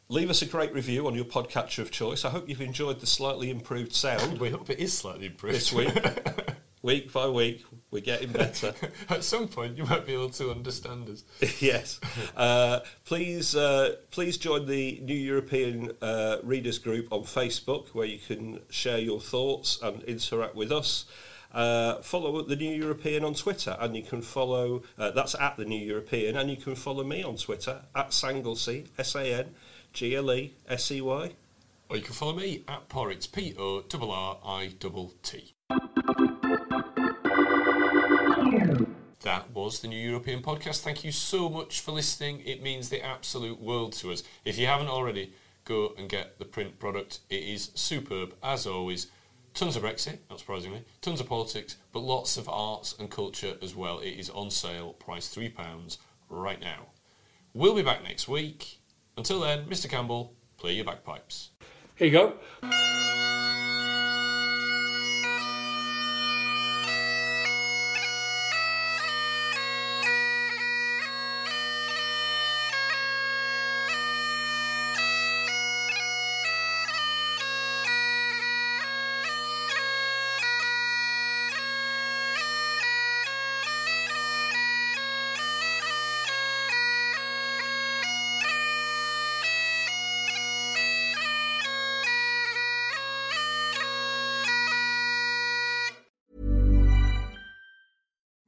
Leave us a great review on your podcatcher of choice. I hope you've enjoyed the slightly improved sound We hope it is slightly improved. this week. week by week, we're getting better. At some point, you might be able to understand us. yes. Uh, please, uh, please join the New European uh, Readers Group on Facebook, where you can share your thoughts and interact with us. Uh, follow the New European on Twitter, and you can follow. Uh, that's at the New European, and you can follow me on Twitter at Sanglesey, S A N G L E S E Y. Or you can follow me at Porritt, P O R R I T. That was the New European Podcast. Thank you so much for listening. It means the absolute world to us. If you haven't already, go and get the print product. It is superb, as always. Tons of Brexit, not surprisingly, tons of politics, but lots of arts and culture as well. It is on sale, price £3 right now. We'll be back next week. Until then, Mr. Campbell, play your bagpipes. Here you go.